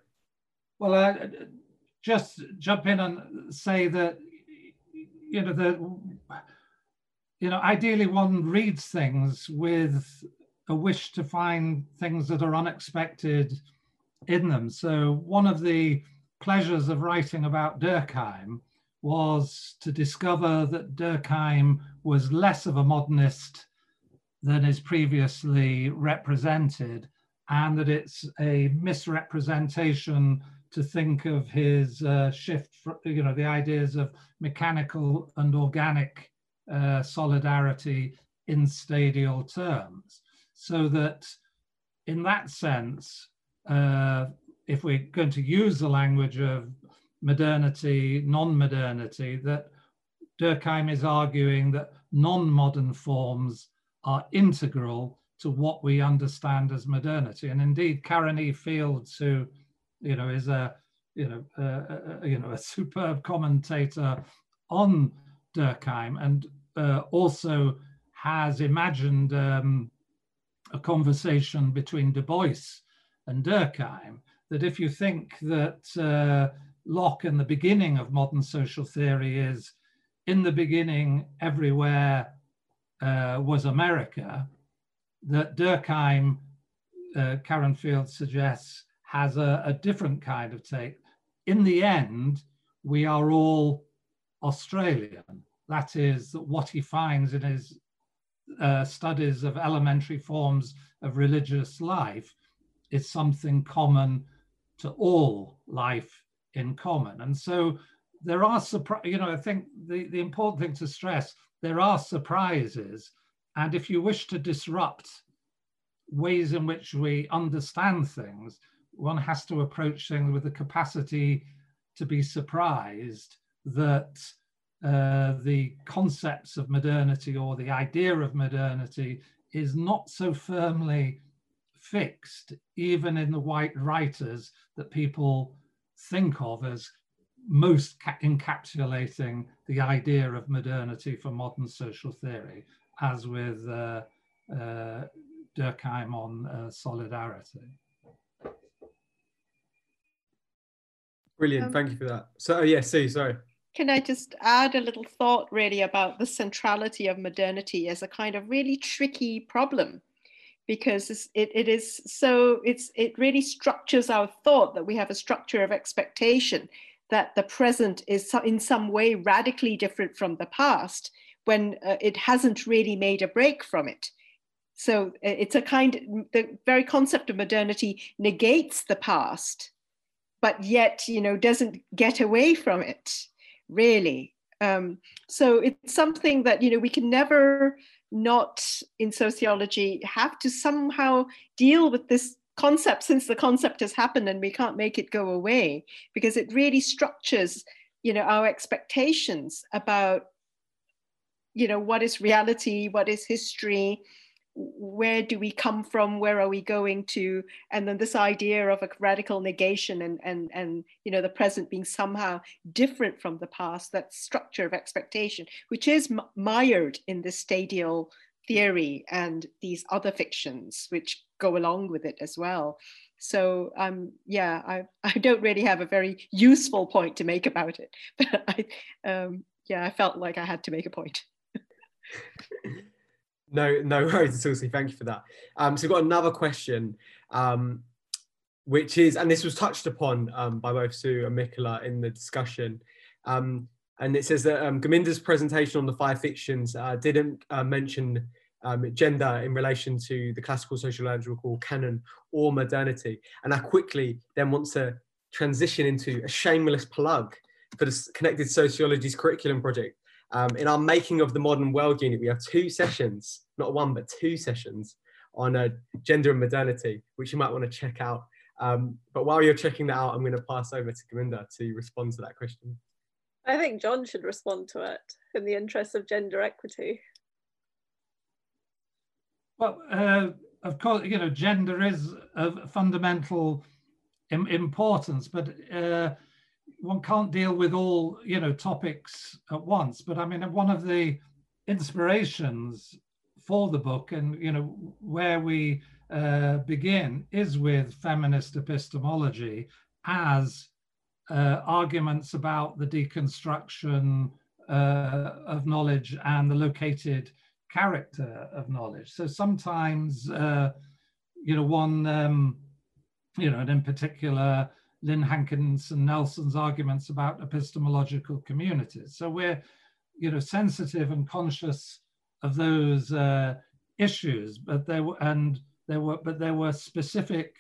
Well, uh, just jump in and say that you know the you know ideally one reads things with a wish to find things that are unexpected in them. So one of the pleasures of writing about Durkheim was to discover that Durkheim was less of a modernist than is previously represented, and that it's a misrepresentation to think of his uh, shift, for, you know, the ideas of mechanical and organic uh, solidarity in stadial terms. So that in that sense, uh, if we're going to use the language of modernity, non-modernity, that Durkheim is arguing that non-modern forms are integral to what we understand as modernity. And indeed, Karen E. Fields, who you know is a you know a you know a superb commentator on Durkheim, and uh, also has imagined um, a conversation between Du Bois and Durkheim. That if you think that uh, Locke in the beginning of modern social theory is in the beginning everywhere uh, was America, that Durkheim, uh, Karen Field suggests, has a, a, different kind of take. In the end, we are all Australian. That is what he finds in his uh, studies of elementary forms of religious life is something common to all life in common. And so there are, surprise, you know, I think the, the important thing to stress there are surprises. And if you wish to disrupt ways in which we understand things, one has to approach things with the capacity to be surprised that uh, the concepts of modernity or the idea of modernity is not so firmly fixed, even in the white writers that people think of as most encapsulating the idea of modernity for modern social theory, as with uh, uh, Durkheim on uh, solidarity. Brilliant, um, thank you for that. So, oh, yeah, Sue, sorry. Can I just add a little thought really about the centrality of modernity as a kind of really tricky problem? Because it, it is so, it's, it really structures our thought that we have a structure of expectation that the present is in some way radically different from the past when uh, it hasn't really made a break from it. So uh, it's a kind, the very concept of modernity negates the past, but yet, you know, doesn't get away from it, really. Um, so it's something that, you know, we can never not in sociology have to somehow deal with this concept since the concept has happened and we can't make it go away because it really structures you know our expectations about you know what is reality what is history where do we come from where are we going to and then this idea of a radical negation and and and you know the present being somehow different from the past that structure of expectation which is mired in this stadial theory and these other fictions which go along with it as well. So um, yeah, I, <laughs> I don't really have a very useful point to make about it, <laughs> but I, um, yeah, I felt like I had to make a point. <laughs> no, no worries all. thank you for that. Um, so we've got another question, um, which is, and this was touched upon um, by both Sue and Michaela in the discussion. Um, and it says that um, Gurminder's presentation on the five fictions uh, didn't uh, mention um, gender in relation to the classical sociological canon or modernity. And I quickly then want to transition into a shameless plug for the Connected Sociologies curriculum project. Um, in our Making of the Modern World unit, we have two sessions, not one, but two sessions on uh, gender and modernity, which you might want to check out. Um, but while you're checking that out, I'm going to pass over to Gurminder to respond to that question. I think John should respond to it in the interest of gender equity. Well, uh, of course, you know, gender is of fundamental Im importance, but uh, one can't deal with all, you know, topics at once. But I mean, one of the inspirations for the book and, you know, where we uh, begin is with feminist epistemology as uh, arguments about the deconstruction uh, of knowledge and the located character of knowledge. So sometimes, uh, you know, one, um, you know, and in particular, Lynn Hankinson Nelson's arguments about epistemological communities. So we're, you know, sensitive and conscious of those uh, issues, but there were, and there were, but there were specific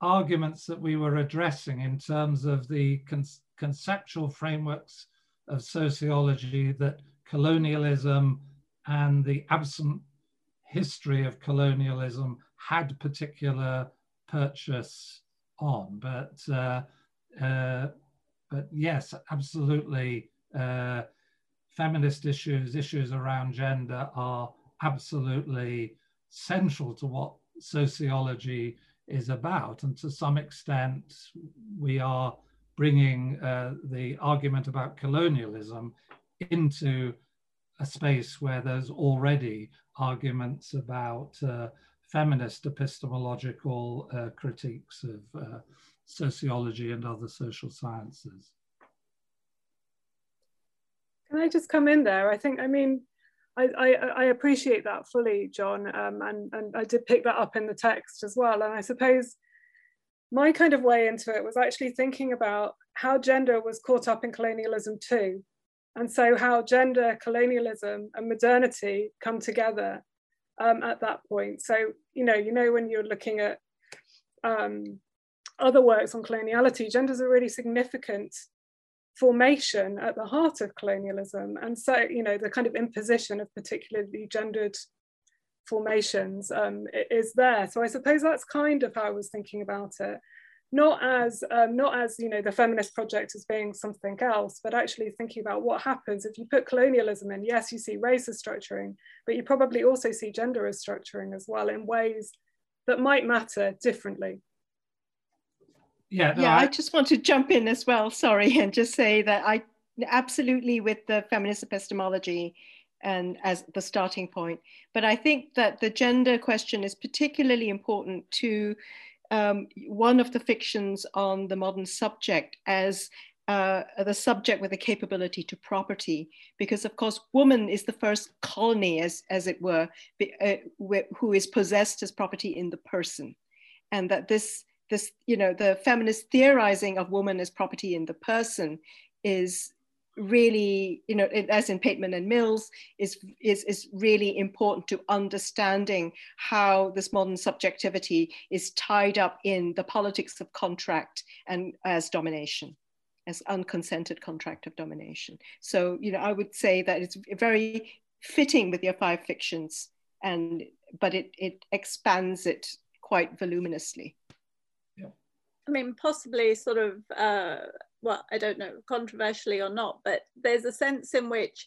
arguments that we were addressing in terms of the con conceptual frameworks of sociology that colonialism and the absent history of colonialism had particular purchase on. But uh, uh, but yes, absolutely, uh, feminist issues, issues around gender are absolutely central to what sociology is about. And to some extent, we are bringing uh, the argument about colonialism into a space where there's already arguments about uh, feminist epistemological uh, critiques of uh, sociology and other social sciences. Can I just come in there? I think, I mean, I, I, appreciate that fully, John, um, and, and I did pick that up in the text as well. And I suppose my kind of way into it was actually thinking about how gender was caught up in colonialism too. And so how gender, colonialism and modernity come together um, at that point. So, you know, you know, when you're looking at um, other works on coloniality, gender is a really significant formation at the heart of colonialism. And so, you know, the kind of imposition of particularly gendered formations um, is there. So I suppose that's kind of how I was thinking about it. not as um, not as you know the feminist project as being something else, but actually thinking about what happens if you put colonialism in. Yes, you see race as structuring, but you probably also see gender as structuring as well in ways that might matter differently. Yeah, no, yeah. I, I just want to jump in as well. Sorry, <laughs> and just say that I absolutely with the feminist epistemology and as the starting point. But I think that the gender question is particularly important to um, one of the fictions on the modern subject as uh, the subject with the capability to property, because of course, woman is the first colony, as, as it were, be, uh, who is possessed as property in the person. And that this, this, you know, the feminist theorizing of woman as property in the person is really, you know, as in Pateman and Mills, is, is, is really important to understanding how this modern subjectivity is tied up in the politics of contract and as domination, as unconsented contract of domination. So, you know, I would say that it's very fitting with your five fictions, and but it, it expands it quite voluminously. I mean, possibly sort of uh, well, I don't know, controversially or not, but there's a sense in which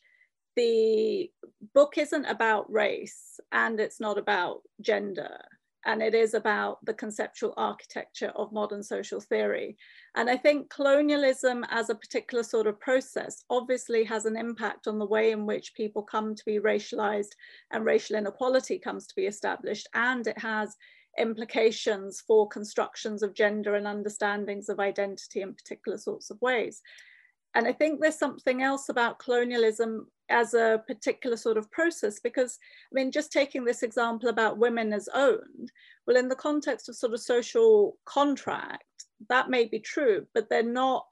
the book isn't about race and it's not about gender and it is about the conceptual architecture of modern social theory. And I think colonialism as a particular sort of process obviously has an impact on the way in which people come to be racialized and racial inequality comes to be established. And it has implications for constructions of gender and understandings of identity in particular sorts of ways. And I think there's something else about colonialism as a particular sort of process, because I mean, just taking this example about women as owned, well, in the context of sort of social contract, that may be true, but they're not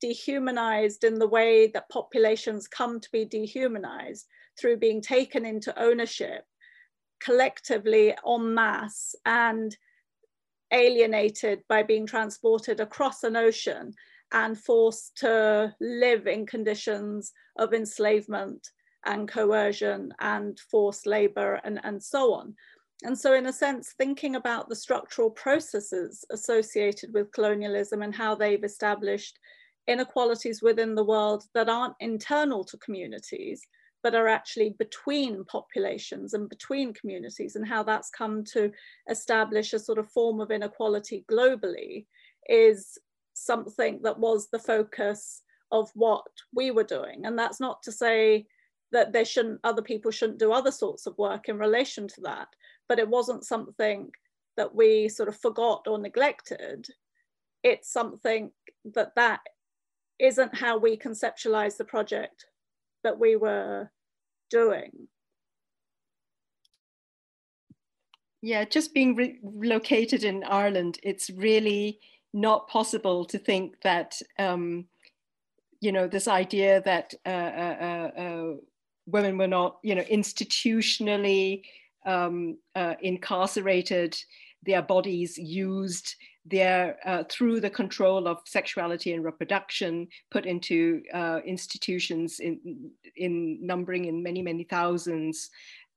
dehumanized in the way that populations come to be dehumanized through being taken into ownership collectively en masse and alienated by being transported across an ocean and forced to live in conditions of enslavement and coercion and forced labor and, and so on. And so, in a sense, thinking about the structural processes associated with colonialism and how they've established inequalities within the world that aren't internal to communities, but are actually between populations and between communities and how that's come to establish a sort of form of inequality globally is something that was the focus of what we were doing. And that's not to say that there shouldn't other people shouldn't do other sorts of work in relation to that, but it wasn't something that we sort of forgot or neglected. It's something that that isn't how we conceptualize the project that we were doing. Yeah, just being re- located in Ireland, it's really not possible to think that, um, you know, this idea that uh, uh, uh, uh women were not, you know, institutionally um, uh, incarcerated, their bodies used they're uh, through the control of sexuality and reproduction put into uh, institutions in, in numbering in many many thousands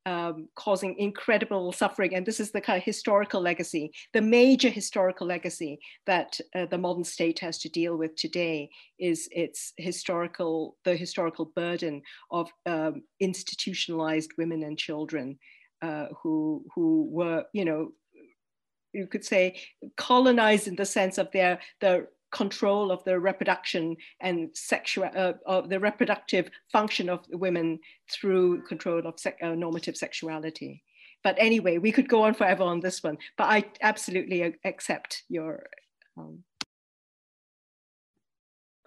um, causing incredible suffering. And this is the kind of historical legacy the major historical legacy that uh, the modern state has to deal with today is its historical the historical burden of um, institutionalized women and children uh, who who were you know you could say colonized in the sense of their their control of the reproduction and sexual uh, of the reproductive function of women through control of se uh, normative sexuality. But anyway we could go on forever on this one but i absolutely accept your um...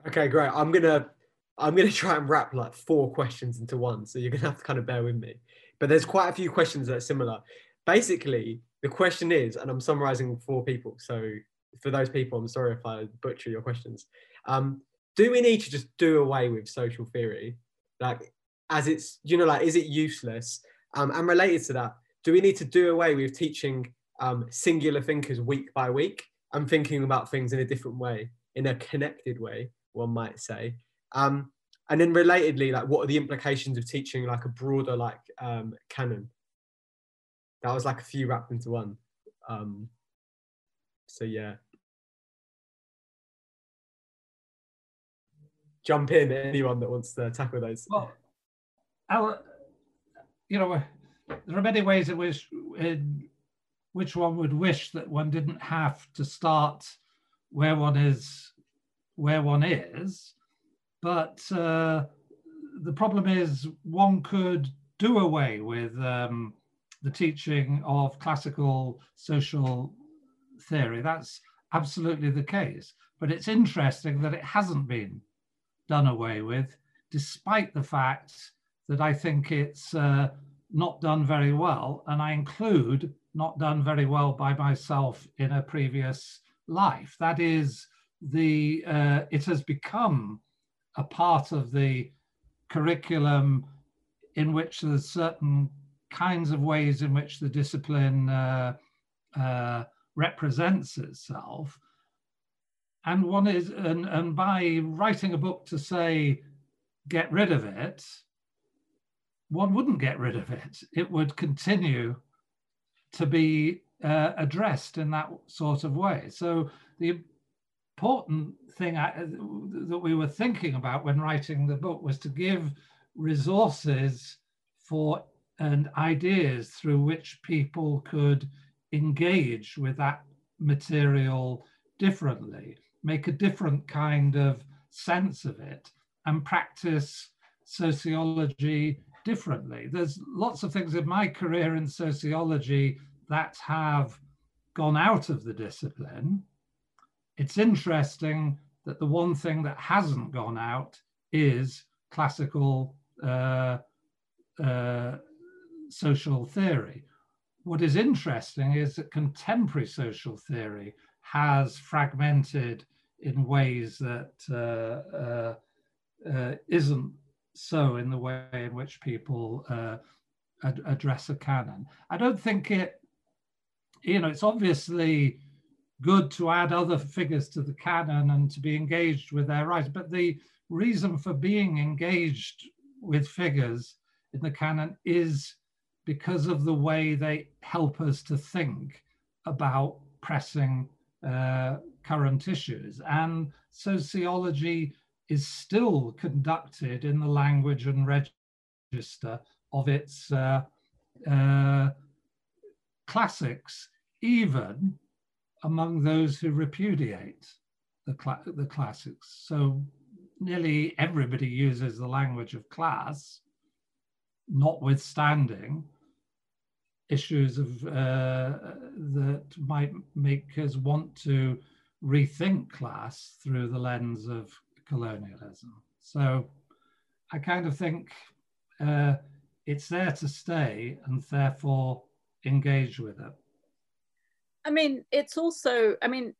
okay great. I'm gonna i'm gonna try and wrap like four questions into one so you're gonna have to kind of bear with me. But there's quite a few questions that are similar. Basically the question is, and I'm summarizing four people. So for those people, I'm sorry if I butcher your questions. Um, do we need to just do away with social theory? Like, as it's, you know, like, is it useless? Um, and related to that, do we need to do away with teaching um, singular thinkers week by week and thinking about things in a different way, in a connected way, one might say? Um, and then relatedly, like, what are the implications of teaching like a broader like um, canon? that was like a few wrapped into one. Um, so yeah. Jump in anyone that wants to tackle those. Well, Alan, you know, there are many ways in which in which one would wish that one didn't have to start where one is, where one is, but uh, the problem is one could do away with um, the teaching of classical social theory. That's absolutely the case. But it's interesting that it hasn't been done away with, despite the fact that I think it's uh, not done very well. And I include not done very well by myself in a previous life. That is, the uh, it has become a part of the curriculum in which there's certain kinds of ways in which the discipline uh, uh, represents itself. And one is, and, and by writing a book to say, get rid of it, one wouldn't get rid of it. It would continue to be uh, addressed in that sort of way. So the important thing I, that we were thinking about when writing the book was to give resources for and ideas through which people could engage with that material differently, make a different kind of sense of it, and practice sociology differently. There's lots of things in my career in sociology that have gone out of the discipline. It's interesting that the one thing that hasn't gone out is classical uh, uh, social theory. What is interesting is that contemporary social theory has fragmented in ways that uh, uh, uh isn't so in the way in which people uh, ad address a canon. I don't think it, you know, it's obviously good to add other figures to the canon and to be engaged with their writers, but the reason for being engaged with figures in the canon is because of the way they help us to think about pressing uh, current issues. And sociology is still conducted in the language and register of its uh, uh, classics, even among those who repudiate the, cl the classics. So nearly everybody uses the language of class, notwithstanding issues of uh, that might make us want to rethink class through the lens of colonialism. So I kind of think uh, it's there to stay and therefore engage with it. I mean, it's also, I mean,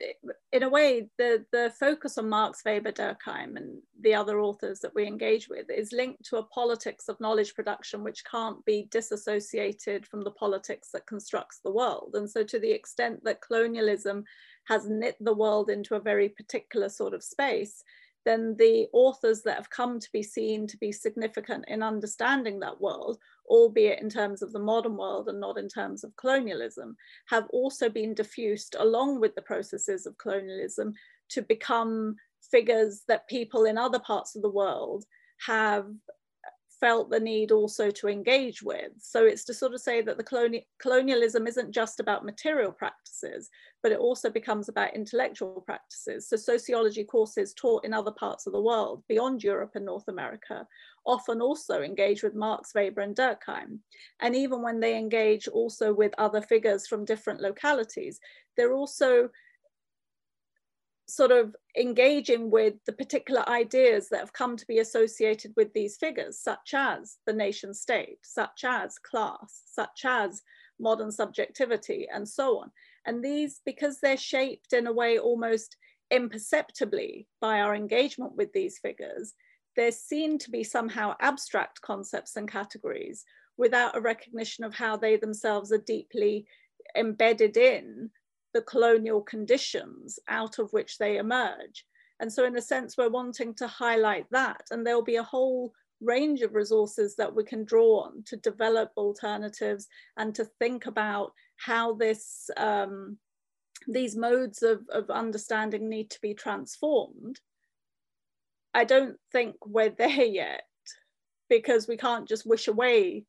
in a way, the, the focus on Marx, Weber, Durkheim, and the other authors that we engage with is linked to a politics of knowledge production which can't be disassociated from the politics that constructs the world. And so, to the extent that colonialism has knit the world into a very particular sort of space, then the authors that have come to be seen to be significant in understanding that world, albeit in terms of the modern world and not in terms of colonialism, have also been diffused along with the processes of colonialism to become figures that people in other parts of the world have felt the need also to engage with. So it's to sort of say that the coloni colonialism isn't just about material practices, but it also becomes about intellectual practices. So sociology courses taught in other parts of the world beyond Europe and North America often also engage with Marx, Weber and Durkheim. And even when they engage also with other figures from different localities, they're also sort of engaging with the particular ideas that have come to be associated with these figures, such as the nation state, such as class, such as modern subjectivity, and so on. And these, because they're shaped in a way almost imperceptibly by our engagement with these figures, they're seen to be somehow abstract concepts and categories without a recognition of how they themselves are deeply embedded in the colonial conditions out of which they emerge. And so in a sense, we're wanting to highlight that and there'll be a whole range of resources that we can draw on to develop alternatives and to think about how this um, these modes of, of understanding need to be transformed I don't think we're there yet because we can't just wish away.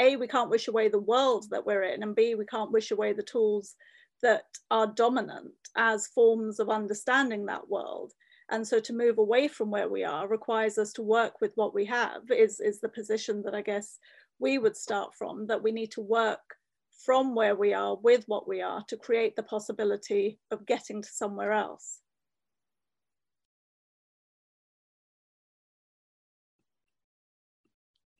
A, we can't wish away the world that we're in, and B, we can't wish away the tools that are dominant as forms of understanding that world. And so to move away from where we are requires us to work with what we have, is, is the position that I guess we would start from, that we need to work from where we are with what we are to create the possibility of getting to somewhere else.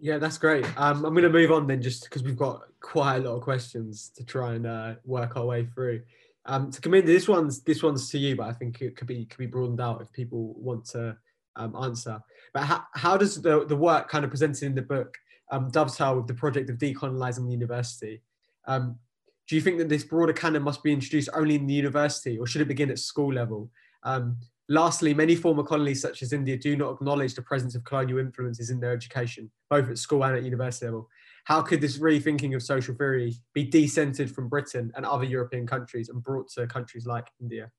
Yeah, that's great. Um, I'm going to move on then, just because we've got quite a lot of questions to try and uh, work our way through. Um, to come in, this one's this one's to you, but I think it could be could be broadened out if people want to um, answer. But how, how does the, the work kind of presented in the book um, dovetail with the project of decolonizing the university? Um, do you think that this broader canon must be introduced only in the university, or should it begin at school level? Um, Lastly, many former colonies such as India do not acknowledge the presence of colonial influences in their education, both at school and at university level. How could this rethinking of social theory be decentered from Britain and other European countries and brought to countries like India?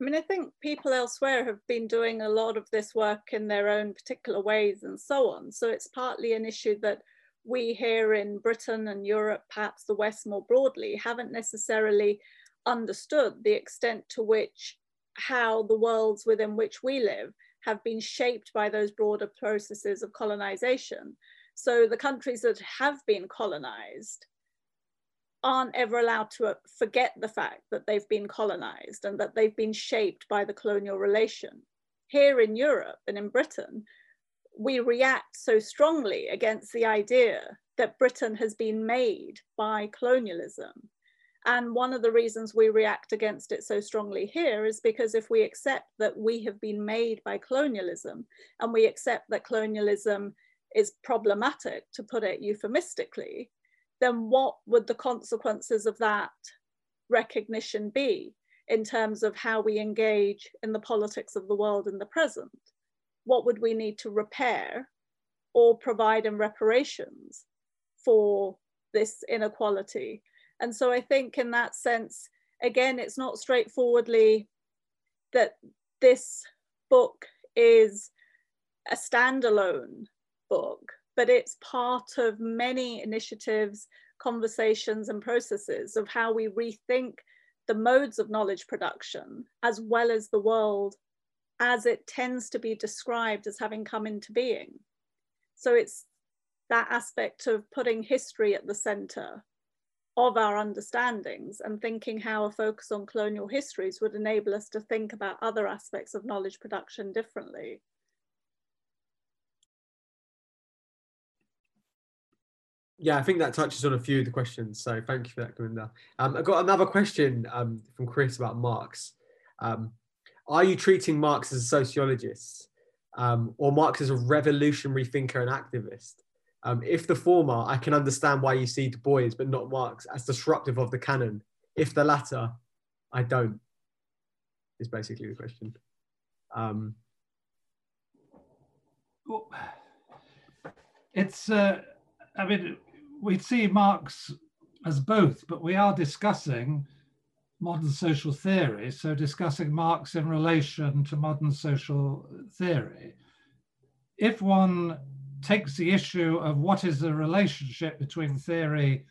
I mean, I think people elsewhere have been doing a lot of this work in their own particular ways and so on. So it's partly an issue that we here in Britain and Europe, perhaps the West more broadly, haven't necessarily understood the extent to which how the worlds within which we live have been shaped by those broader processes of colonization. So the countries that have been colonized aren't ever allowed to uh, forget the fact that they've been colonized and that they've been shaped by the colonial relation. Here in Europe and in Britain, we react so strongly against the idea that Britain has been made by colonialism and one of the reasons we react against it so strongly here is because if we accept that we have been made by colonialism and we accept that colonialism is problematic, to put it euphemistically, then what would the consequences of that recognition be in terms of how we engage in the politics of the world in the present? What would we need to repair or provide in reparations for this inequality and so I think in that sense, again, it's not straightforwardly that this book is a standalone book, but it's part of many initiatives, conversations, and processes of how we rethink the modes of knowledge production, as well as the world as it tends to be described as having come into being. So it's that aspect of putting history at the center of our understandings and thinking how a focus on colonial histories would enable us to think about other aspects of knowledge production differently. Yeah, I think that touches on a few of the questions. So thank you for that, Gurminder. Um, I've got another question um, from Chris about Marx. Um, are you treating Marx as a sociologist um, or Marx as a revolutionary thinker and activist? Um, if the former, I can understand why you see Du Bois but not Marx as disruptive of the canon. If the latter, I don't. Is basically the question. Um, well, it's. Uh, I mean, we see Marx as both, but we are discussing modern social theory. So discussing Marx in relation to modern social theory. If one takes the issue of what is the relationship between theory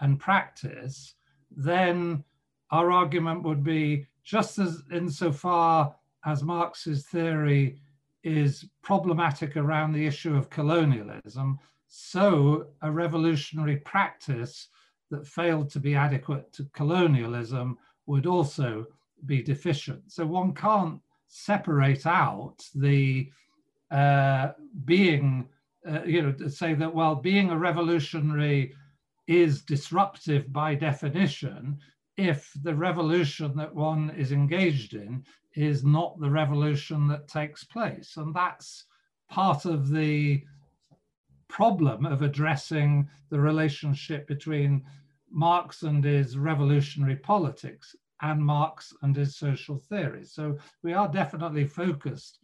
and practice, then our argument would be just as insofar as Marx's theory is problematic around the issue of colonialism, so a revolutionary practice that failed to be adequate to colonialism would also be deficient. So one can't separate out the uh, being uh, you know, to say that, while being a revolutionary is disruptive by definition if the revolution that one is engaged in is not the revolution that takes place. And that's part of the problem of addressing the relationship between Marx and his revolutionary politics and Marx and his social theory. So we are definitely focused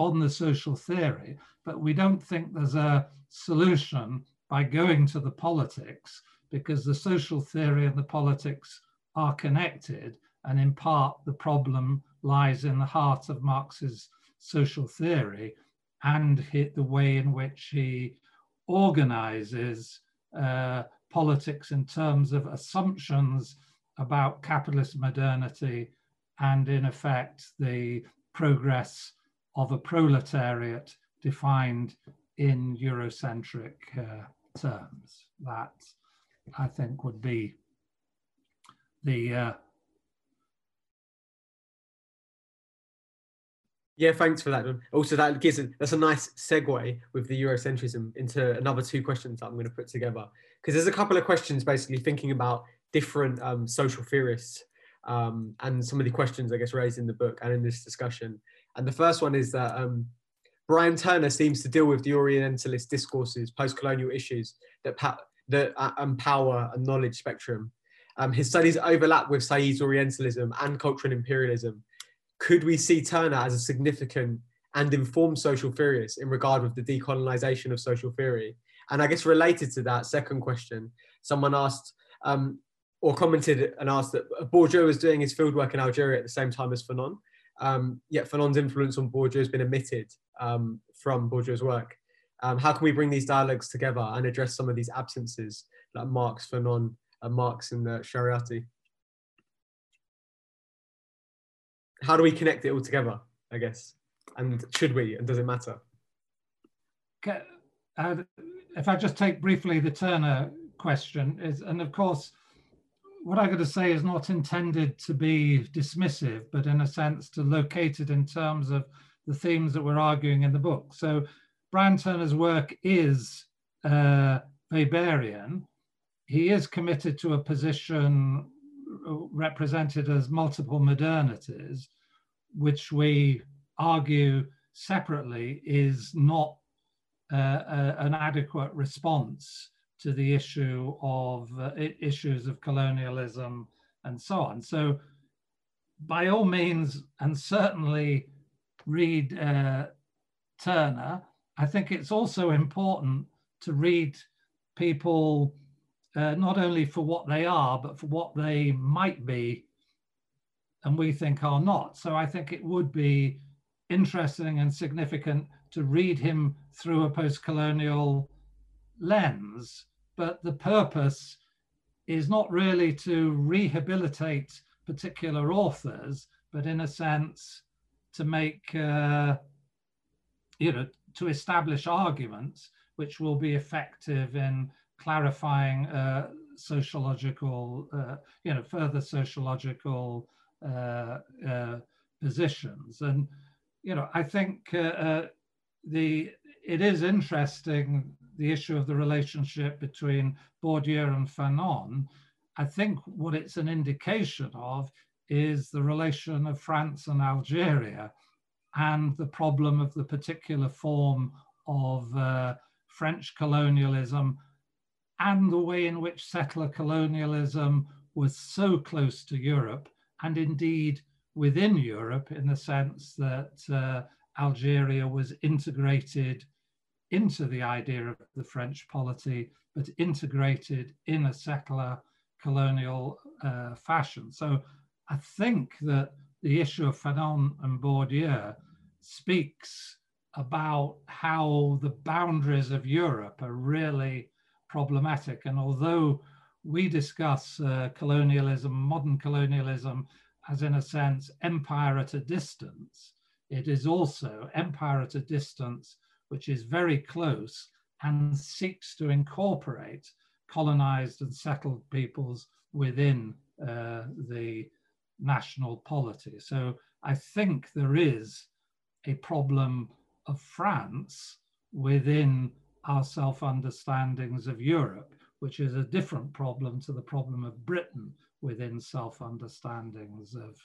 on the social theory, but we don't think there's a solution by going to the politics because the social theory and the politics are connected. And in part, the problem lies in the heart of Marx's social theory and the way in which he organizes uh, politics in terms of assumptions about capitalist modernity and in effect the progress of a proletariat defined in Eurocentric uh, terms. That I think would be the uh, Yeah, thanks for that. Also, that gives that's a nice segue with the Eurocentrism into another two questions that I'm going to put together because there's a couple of questions basically thinking about different um, social theorists um, and some of the questions I guess raised in the book and in this discussion. And the first one is that um, Bryan Turner seems to deal with the Orientalist discourses, post-colonial issues that that uh, um, power and knowledge spectrum. Um, his studies overlap with Said's Orientalism and cultural imperialism could we see Turner as a significant and informed social theorist in regard with the decolonization of social theory? And I guess related to that second question, someone asked um, or commented and asked that Bourdieu was doing his fieldwork in Algeria at the same time as Fanon. Um, yet Fanon's influence on Bourdieu has been omitted um, from Bourdieu's work. Um, how can we bring these dialogues together and address some of these absences like Marx, Fanon, and Marx and the Shariati? how do we connect it all together? I guess, and should we? And does it matter? Okay. Uh, if I just take briefly the Turner question is, and of course, what I'm going to say is not intended to be dismissive, but in a sense to locate it in terms of the themes that we're arguing in the book. So Bryan Turner's work is uh, Weberian. He is committed to a position represented as multiple modernities, which we argue separately is not uh, a, an adequate response to the issue of uh, issues of colonialism and so on. So by all means, and certainly read uh, Turner, I think it's also important to read people uh, not only for what they are, but for what they might be, and we think are not. So I think it would be interesting and significant to read him through a post colonial lens. But the purpose is not really to rehabilitate particular authors, but in a sense to make, uh, you know, to establish arguments which will be effective in clarifying uh, sociological, uh, you know, further sociological uh, uh positions. And, you know, I think uh, the it is interesting the issue of the relationship between Bourdieu and Fanon. I think what it's an indication of is the relation of France and Algeria and the problem of the particular form of uh, French colonialism and the way in which settler colonialism was so close to Europe, and indeed within Europe, in the sense that uh, Algeria was integrated into the idea of the French polity, but integrated in a settler colonial uh, fashion. So I think that the issue of Fanon and Bourdieu speaks about how the boundaries of Europe are really problematic. And although we discuss uh, colonialism, modern colonialism, as in a sense empire at a distance, it is also empire at a distance which is very close and seeks to incorporate colonized and settled peoples within uh, the national polity. So I think there is a problem of France within our self understandings of Europe, which is a different problem to the problem of Britain within self understandings of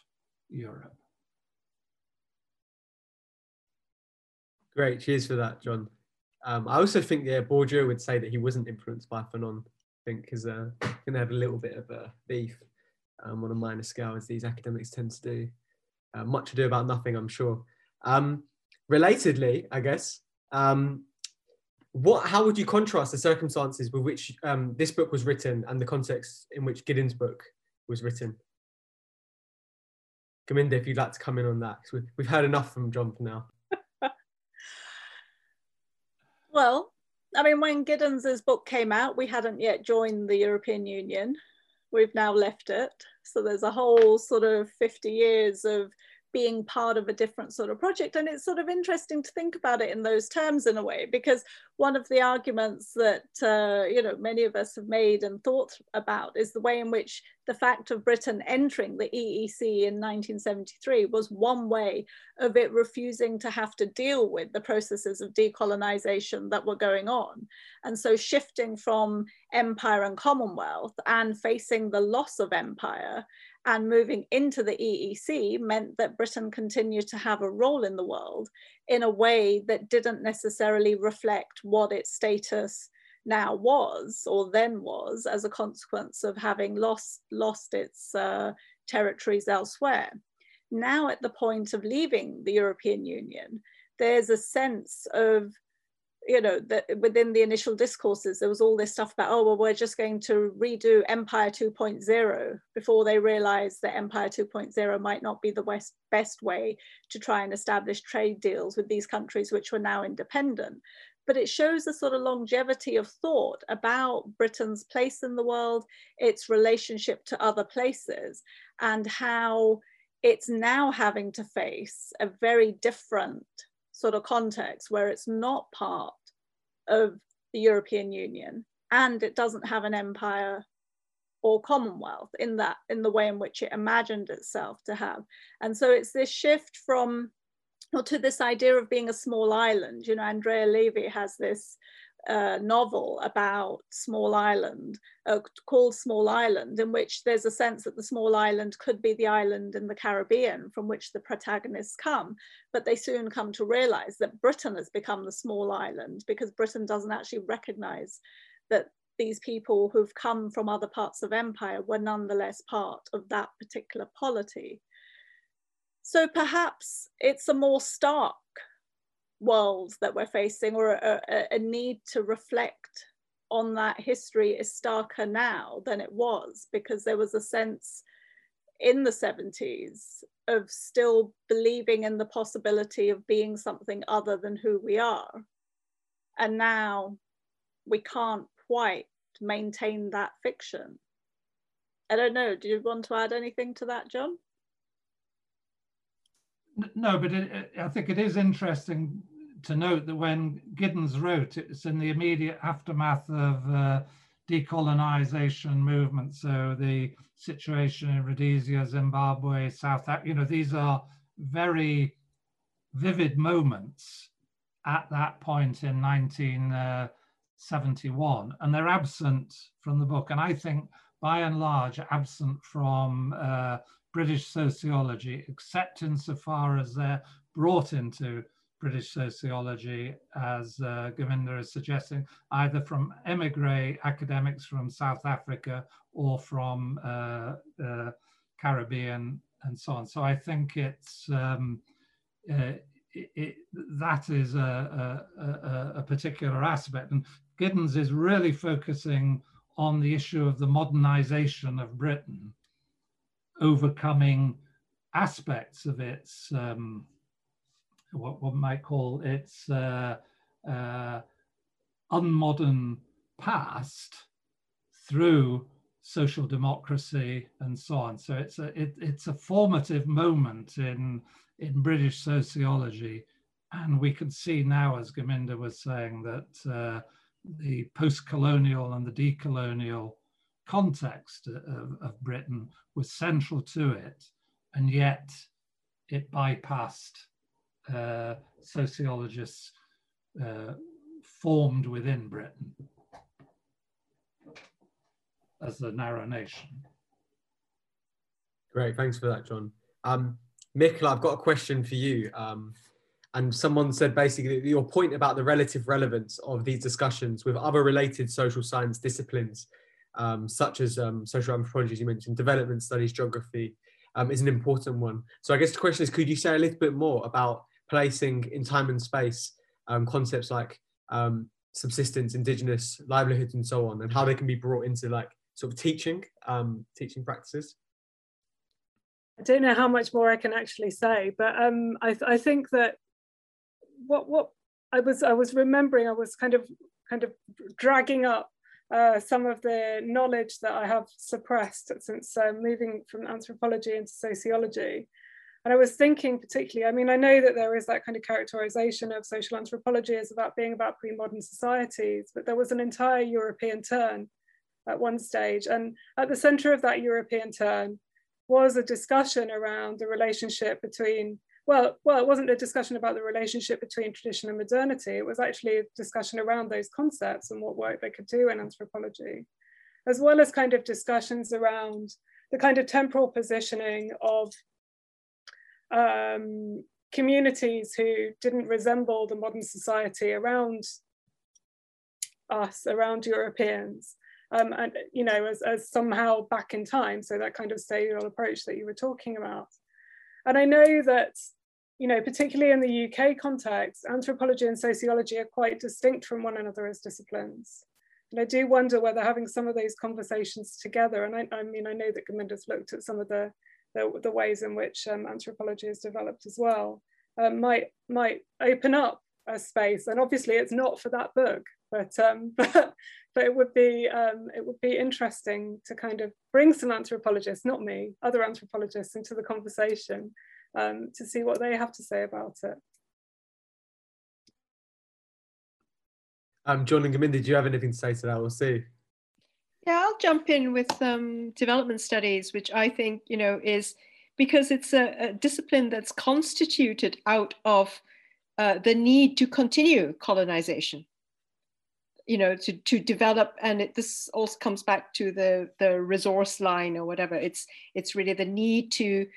Europe. Great, cheers for that, John. Um, I also think yeah, Bourdieu would say that he wasn't influenced by Fanon. I think because uh, to have a little bit of a beef um, on a minor scale, as these academics tend to do. Uh, much to do about nothing, I'm sure. Um, relatedly, I guess, um, what how would you contrast the circumstances with which um, this book was written and the context in which Giddens' book was written? Gurminder, if you'd like to come in on that, we, we've heard enough from John for now. Well, I mean, when Giddens's book came out, we hadn't yet joined the European Union. We've now left it. So there's a whole sort of 50 years of being part of a different sort of project. And it's sort of interesting to think about it in those terms in a way, because one of the arguments that, uh, you know, many of us have made and thought about is the way in which the fact of Britain entering the EEC in 1973 was one way of it refusing to have to deal with the processes of decolonization that were going on. And so shifting from empire and commonwealth and facing the loss of empire and moving into the EEC meant that Britain continued to have a role in the world in a way that didn't necessarily reflect what its status now was or then was as a consequence of having lost, lost its uh, territories elsewhere. Now at the point of leaving the European Union, there's a sense of you know, that within the initial discourses, there was all this stuff about, oh, well, we're just going to redo Empire 2.0 before they realized that Empire 2.0 might not be the best way to try and establish trade deals with these countries which were now independent. But it shows a sort of longevity of thought about Britain's place in the world, its relationship to other places, and how it's now having to face a very different sort of context where it's not part of the European Union and it doesn't have an empire or commonwealth in that in the way in which it imagined itself to have. And so it's this shift from or to this idea of being a small island. You know andrea levy has this uh, novel about Small Island uh, called Small Island, in which there's a sense that the small island could be the island in the Caribbean from which the protagonists come. But they soon come to realize that Britain has become the small island because Britain doesn't actually recognize that these people who've come from other parts of empire were nonetheless part of that particular polity. So perhaps it's a more stark worlds that we're facing or a, a, need to reflect on that history is starker now than it was because there was a sense in the 70s of still believing in the possibility of being something other than who we are. And now we can't quite maintain that fiction. I don't know, do you want to add anything to that, John? No, but it, I think it is interesting to note that when Giddens wrote, it's in the immediate aftermath of uh, decolonization movement. So the situation in Rhodesia, Zimbabwe, South Africa, you know, these are very vivid moments at that point in 1971. Uh, and they're absent from the book. And I think by and large absent from uh, British sociology, except insofar as they're brought into British sociology, as uh, Gurminder is suggesting, either from emigre academics from South Africa or from uh, uh, Caribbean and so on. So I think it's um, uh, it, it, that is a, a, a, particular aspect. And Giddens is really focusing on the issue of the modernization of Britain, overcoming aspects of its um, what one might call its uh, uh, unmodern past through social democracy and so on. So it's a it, it's a formative moment in in British sociology, and we can see now, as Gurminder was saying, that uh, the post-colonial and the decolonial context of, of Britain was central to it, and yet it bypassed uh, sociologists uh, formed within Britain as the narrow nation. Great, thanks for that, John. Um, I've got a question for you. Um, and someone said basically your point about the relative relevance of these discussions with other related social science disciplines, um, such as um, social anthropology, as you mentioned, development studies, geography, um, is an important one. So I guess the question is, could you say a little bit more about placing in time and space um, concepts like um, subsistence, indigenous livelihoods, and so on, and how they can be brought into like sort of teaching, um, teaching practices. I don't know how much more I can actually say, but I, th I think that what what I was I was remembering I was kind of kind of dragging up uh, some of the knowledge that I have suppressed since uh, moving from anthropology into sociology. And I was thinking particularly, I mean, I know that there is that kind of characterization of social anthropology as about being about pre-modern societies, but there was an entire European turn at one stage. And at the center of that European turn was a discussion around the relationship between well, well, it wasn't a discussion about the relationship between tradition and modernity. It was actually a discussion around those concepts and what work they could do in anthropology, as well as kind of discussions around the kind of temporal positioning of um, communities who didn't resemble the modern society around us, around Europeans, um, and you know, as, as somehow back in time. So that kind of stadial approach that you were talking about. And I know that you know, particularly in the UK context, anthropology and sociology are quite distinct from one another as disciplines. And I do wonder whether having some of those conversations together, and I, I mean, I know that Gurminder's looked at some of the, the, the ways in which um, anthropology has developed as well, um, might, might open up a space. And obviously it's not for that book, but, um, <laughs> but, but it would be, um, it would be interesting to kind of bring some anthropologists, not me, other anthropologists into the conversation um, to see what they have to say about it. Um, John and Gurminder, do you have anything to say to that? We'll see. Yeah, I'll jump in with um, development studies, which I think, you know, is because it's a, a discipline that's constituted out of uh, the need to continue colonization you know to to develop and it, this also comes back to the the resource line or whatever it's it's really the need to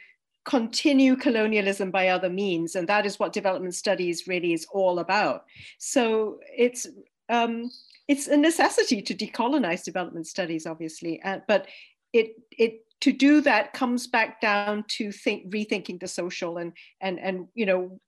continue colonialism by other means. And that is what development studies really is all about. So it's, um, it's a necessity to decolonize development studies, obviously, uh, but it, it to do that comes back down to think, rethinking the social and, and, and you know,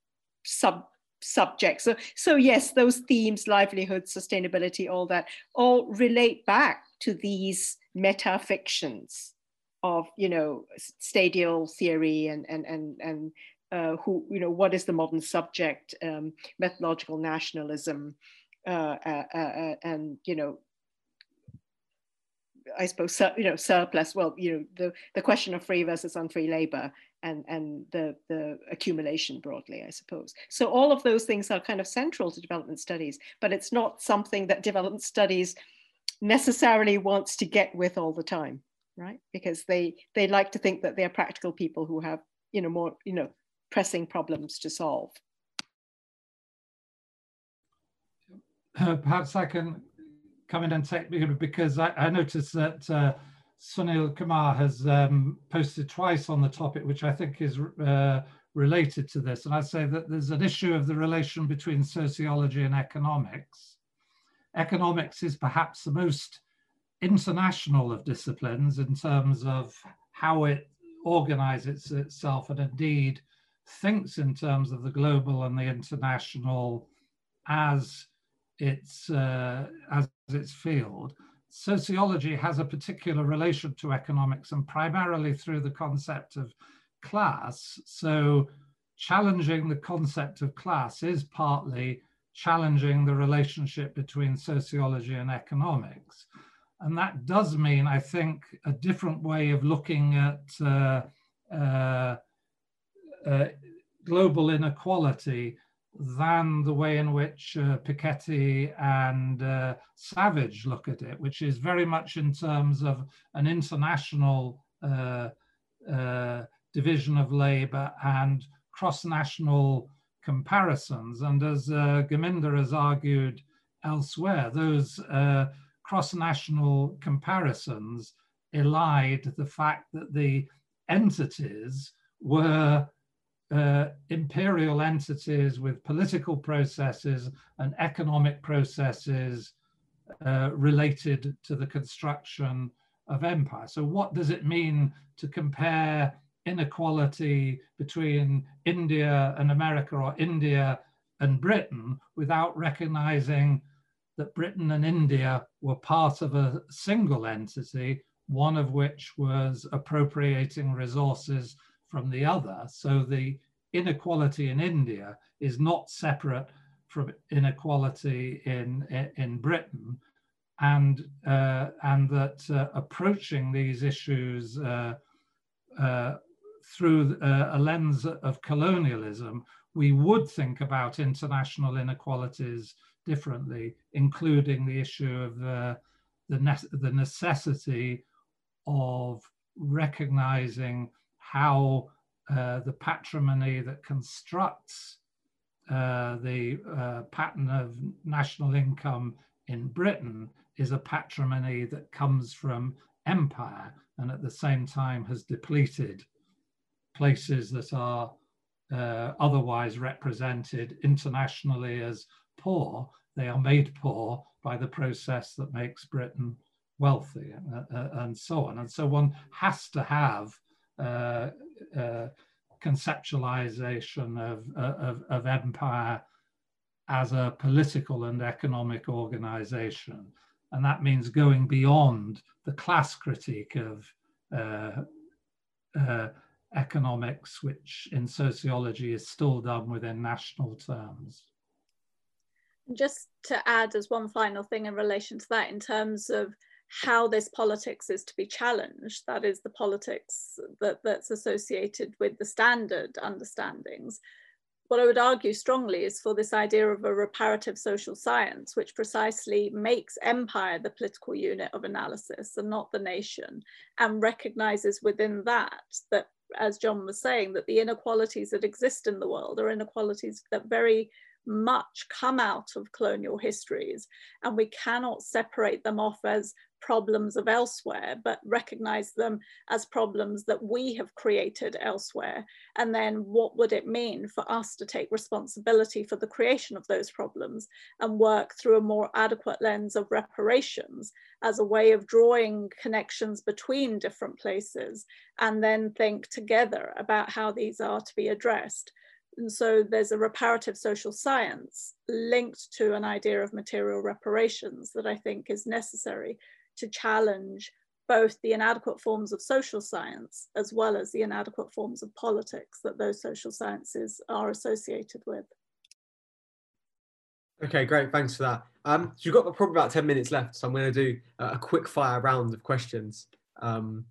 sub subjects. So, so yes, those themes, livelihood, sustainability, all that, all relate back to these meta fictions of you know stadial theory and and and and uh, who you know what is the modern subject um, methodological nationalism uh, uh, uh, and you know I suppose you know surplus well you know the the question of free versus unfree labor and and the the accumulation broadly I suppose. So all of those things are kind of central to development studies but it's not something that development studies necessarily wants to get with all the time right? Because they they like to think that they're practical people who have you know more you know pressing problems to solve. Uh, perhaps I can come in and take because I, I noticed that uh, Sunil Kumar has um, posted twice on the topic, which I think is uh, related to this. And I say that there's an issue of the relation between sociology and economics. Economics is perhaps the most international of disciplines in terms of how it organizes itself and indeed thinks in terms of the global and the international as its uh, as its field. Sociology has a particular relation to economics and primarily through the concept of class. So challenging the concept of class is partly challenging the relationship between sociology and economics. And that does mean, I think, a different way of looking at uh, uh, uh, global inequality than the way in which uh, Piketty and uh, Savage look at it, which is very much in terms of an international uh, division of labor and cross-national comparisons. And as Gurminder has argued elsewhere, those cross-national comparisons elide the fact that the entities were uh, imperial entities with political processes and economic processes uh, related to the construction of empire. So what does it mean to compare inequality between India and America or India and Britain without recognizing that Britain and India were part of a single entity, one of which was appropriating resources from the other. So the inequality in India is not separate from inequality in, in Britain and, uh, and that uh, approaching these issues uh, uh through uh, a lens of colonialism, we would think about international inequalities differently, including the issue of the, the, ne the necessity of recognizing how uh, the patrimony that constructs uh, the uh, pattern of national income in Britain is a patrimony that comes from empire and at the same time has depleted places that are uh, otherwise represented internationally as poor. They are made poor by the process that makes Britain wealthy uh, uh, and so on. And so one has to have uh, uh, conceptualization of, of, of, empire as a political and economic organization. And that means going beyond the class critique of uh, uh, economics, which in sociology is still done within national terms. Just to add as one final thing in relation to that, in terms of how this politics is to be challenged, that is the politics that, that's associated with the standard understandings. What I would argue strongly is for this idea of a reparative social science, which precisely makes empire the political unit of analysis and not the nation, and recognizes within that that, as John was saying, that the inequalities that exist in the world are inequalities that very much come out of colonial histories, and we cannot separate them off as problems of elsewhere, but recognize them as problems that we have created elsewhere. And then what would it mean for us to take responsibility for the creation of those problems and work through a more adequate lens of reparations as a way of drawing connections between different places and then think together about how these are to be addressed. And so there's a reparative social science linked to an idea of material reparations that I think is necessary to challenge both the inadequate forms of social science as well as the inadequate forms of politics that those social sciences are associated with. Okay, great. Thanks for that. Um, so you've got probably about 10 minutes left, so I'm going to do a quick fire round of questions. Um,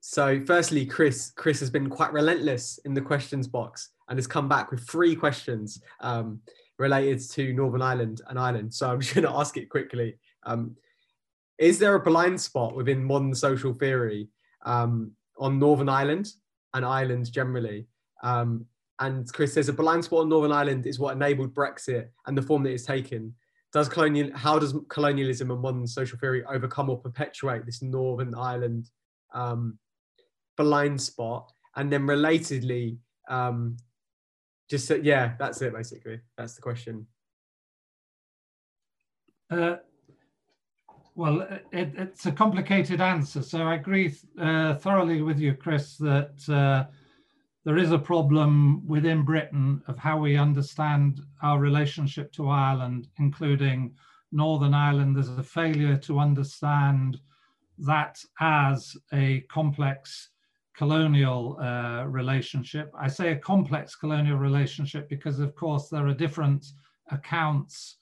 so firstly, Chris, Chris has been quite relentless in the questions box and has come back with three questions um, related to Northern Ireland and Ireland. So I'm just going to ask it quickly. Um, is there a blind spot within modern social theory um, on Northern Ireland and Ireland generally? Um, and Chris says a blind spot on Northern Ireland is what enabled Brexit and the form that it's taken. Does colonial, how does colonialism and modern social theory overcome or perpetuate this Northern Ireland um, blind spot? And then relatedly, um, just yeah, that's it basically. That's the question. Uh, well, it, it's a complicated answer. So I agree uh, thoroughly with you, Chris, that uh, there is a problem within Britain of how we understand our relationship to Ireland, including Northern Ireland. There's a failure to understand that as a complex colonial uh, relationship. I say a complex colonial relationship because, of course, there are different accounts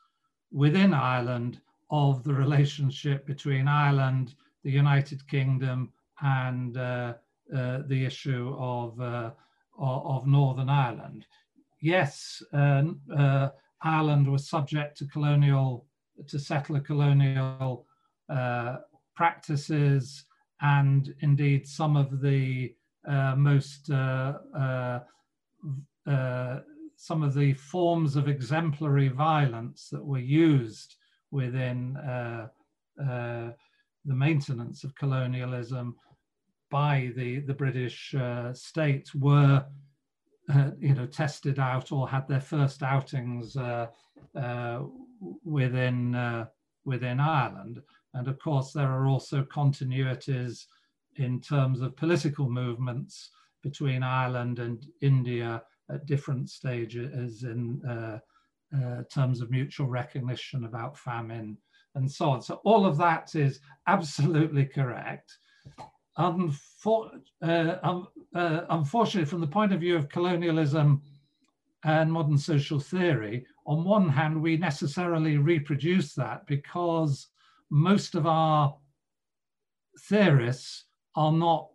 within Ireland of the relationship between Ireland, the United Kingdom, and uh, uh, the issue of, uh, of Northern Ireland. Yes, uh, uh, Ireland was subject to colonial, to settler colonial practices, and indeed some of the most some of the forms of exemplary violence that were used within uh, uh, the maintenance of colonialism by the, the British uh, state were uh, you know, tested out or had their first outings uh, uh, within, within Ireland. And of course, there are also continuities in terms of political movements between Ireland and India at different stages in uh, terms of mutual recognition about famine and so on. So all of that is absolutely correct. Unfor uh, um, uh, unfortunately, from the point of view of colonialism and modern social theory, on one hand, we necessarily reproduce that because most of our theorists are not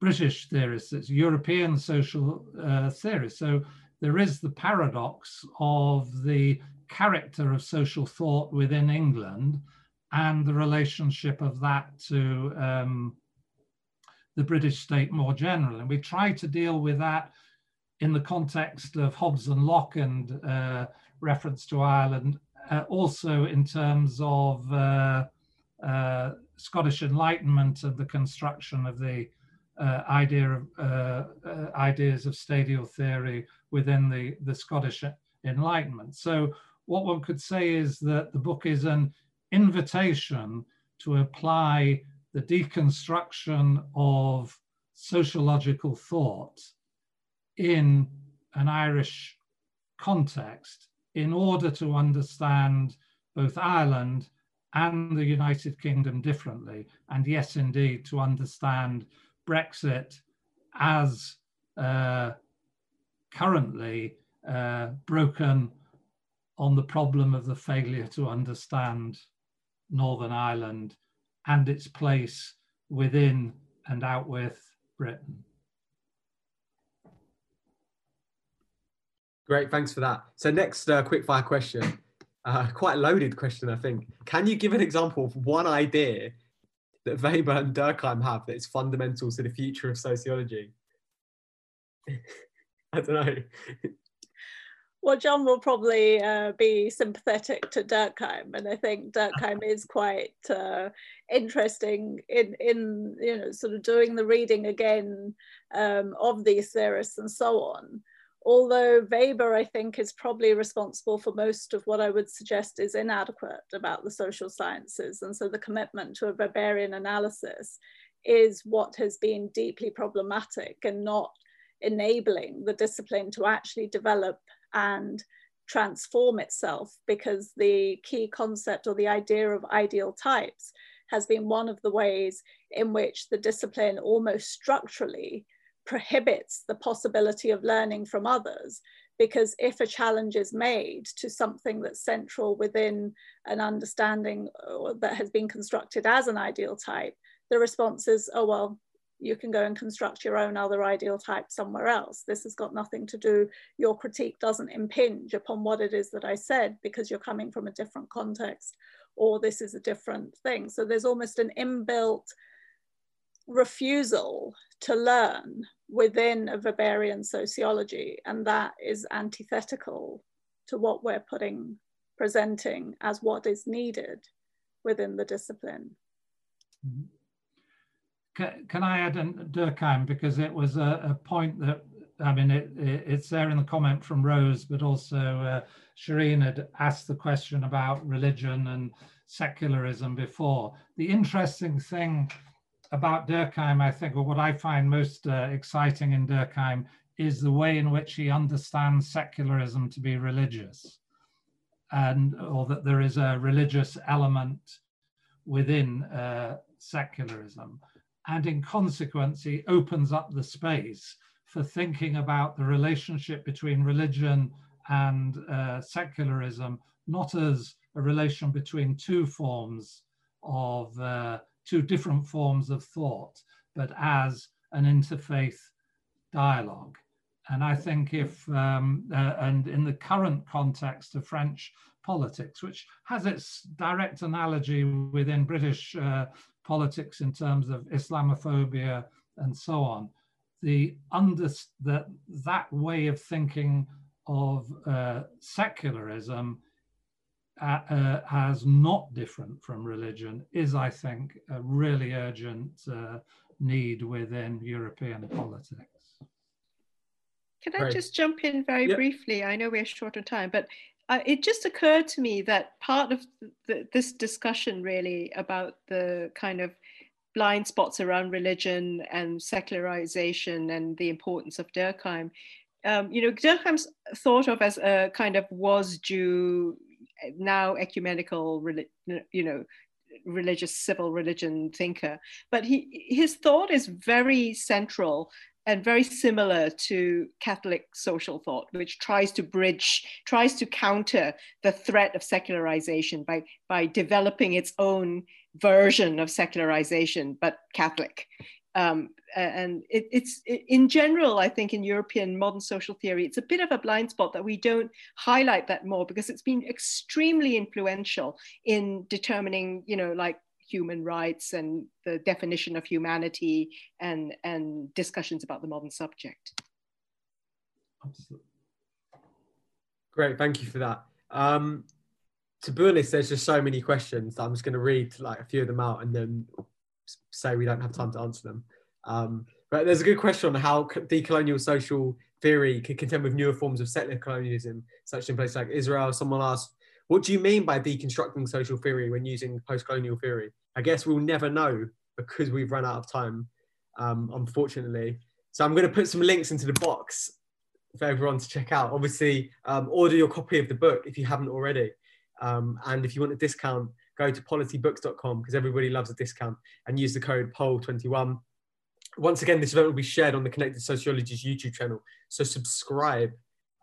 British theorists, it's European social uh, theorists. So there is the paradox of the character of social thought within England and the relationship of that to um, the British state more generally. And we try to deal with that in the context of Hobbes and Locke and uh, reference to Ireland, uh, also in terms of uh, uh Scottish Enlightenment and the construction of the uh, idea of uh, ideas of stadial theory within the, the Scottish Enlightenment. So what one could say is that the book is an invitation to apply the deconstruction of sociological thought in an Irish context in order to understand both Ireland and the United Kingdom differently. And yes, indeed, to understand Brexit as uh, currently uh, broken on the problem of the failure to understand Northern Ireland and its place within and out with Britain. Great, thanks for that. So next uh, quick fire question, uh, quite loaded question, I think. Can you give an example of one idea that Weber and Durkheim have that is fundamental to the future of sociology? <laughs> I don't know. well, John will probably uh, be sympathetic to Durkheim, and I think Durkheim is quite uh, interesting in in you know sort of doing the reading again um, of these theorists and so on. Although Weber, I think, is probably responsible for most of what I would suggest is inadequate about the social sciences, and so the commitment to a Weberian analysis is what has been deeply problematic and not enabling the discipline to actually develop and transform itself because the key concept or the idea of ideal types has been one of the ways in which the discipline almost structurally prohibits the possibility of learning from others because if a challenge is made to something that's central within an understanding uh, that has been constructed as an ideal type, the response is, oh, well, you can go and construct your own other ideal type somewhere else. This has got nothing to do, your critique doesn't impinge upon what it is that I said because you're coming from a different context or this is a different thing. So there's almost an inbuilt refusal to learn within a Weberian sociology and that is antithetical to what we're putting, presenting as what is needed within the discipline. Mm -hmm can, I add Durkheim because it was a, a point that I mean it, it, it's there in the comment from Rose, but also uh, Shireen had asked the question about religion and secularism before. The interesting thing about Durkheim, I think, or what I find most uh, exciting in Durkheim is the way in which he understands secularism to be religious, and or that there is a religious element within uh, secularism. And in consequence, he opens up the space for thinking about the relationship between religion and uh, secularism, not as a relation between two forms of, uh, two different forms of thought, but as an interfaith dialogue. And I think if, um, uh, and in the current context of French politics, which has its direct analogy within British uh, politics in terms of Islamophobia and so on, the under, that, that way of thinking of uh, secularism uh, as not different from religion is, I think, a really urgent uh, need within European politics. Can I right. just jump in very yep. briefly? I know we're short on time, but uh, it just occurred to me that part of the, this discussion really about the kind of blind spots around religion and secularization and the importance of Durkheim. Um, you know, Durkheim's thought of as a kind of was Jew, now ecumenical, you know, religious civil religion thinker but he his thought is very central and very similar to Catholic social thought, which tries to bridge, tries to counter the threat of secularization by, by developing its own version of secularization, but Catholic. Um, and it, it's it, in general, I think in European modern social theory, it's a bit of a blind spot that we don't highlight that more because it's been extremely influential in determining, you know, like human rights and the definition of humanity and, and discussions about the modern subject. Absolutely. Great, thank you for that. Um, to be honest, there's just so many questions. I'm just going to read like a few of them out and then say we don't have time to answer them. Um, but there's a good question on how decolonial social theory can contend with newer forms of settler colonialism, such in places like Israel. Someone asked, what do you mean by deconstructing social theory when using post-colonial theory? I guess we'll never know because we've run out of time, um, unfortunately. So I'm going to put some links into the box for everyone to check out. Obviously, um, order your copy of the book if you haven't already. Um, and if you want a discount, go to politybooks.com because everybody loves a discount and use the code POLL21. Once again, this event will be shared on the Connected Sociologies YouTube channel. So subscribe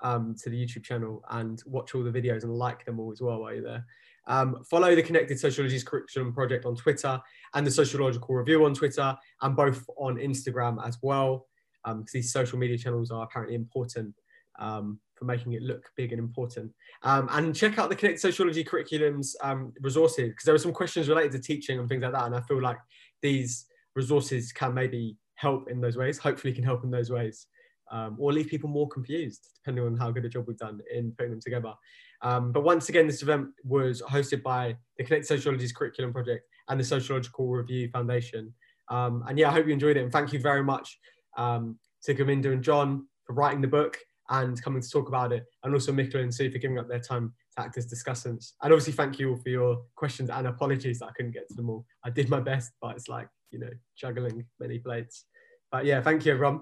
um, to the YouTube channel and watch all the videos and like them all as well while you're there. Um, follow the Connected Sociologies Curriculum Project on Twitter and the Sociological Review on Twitter and both on Instagram as well, because um, these social media channels are apparently important um, for making it look big and important. Um, and check out the Connected Sociology Curriculum's um, resources, because there are some questions related to teaching and things like that. And I feel like these resources can maybe help in those ways, hopefully can help in those ways. Um, or leave people more confused, depending on how good a job we've done in putting them together. Um, but once again, this event was hosted by the Connected Sociologies Curriculum Project and the Sociological Review Foundation. Um, and yeah, I hope you enjoyed it. And thank you very much um, to Gurminder and John for writing the book and coming to talk about it. And also Michaela and Su for giving up their time to act as discussants. And obviously, thank you all for your questions and apologies that I couldn't get to them all. I did my best, but it's like, you know, juggling many plates. But yeah, thank you, everyone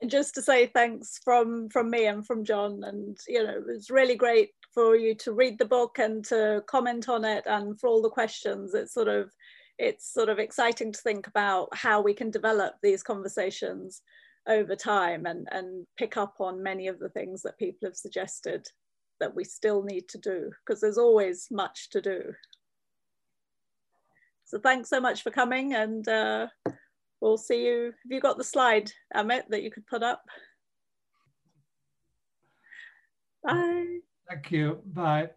And just to say thanks from from me and from John and you know it was really great for you to read the book and to comment on it and for all the questions it's sort of it's sort of exciting to think about how we can develop these conversations over time and and pick up on many of the things that people have suggested that we still need to do because there's always much to do so thanks so much for coming and uh, we'll see you. Have you got the slide, Amit, that you could put up? Bye. Thank you. Bye.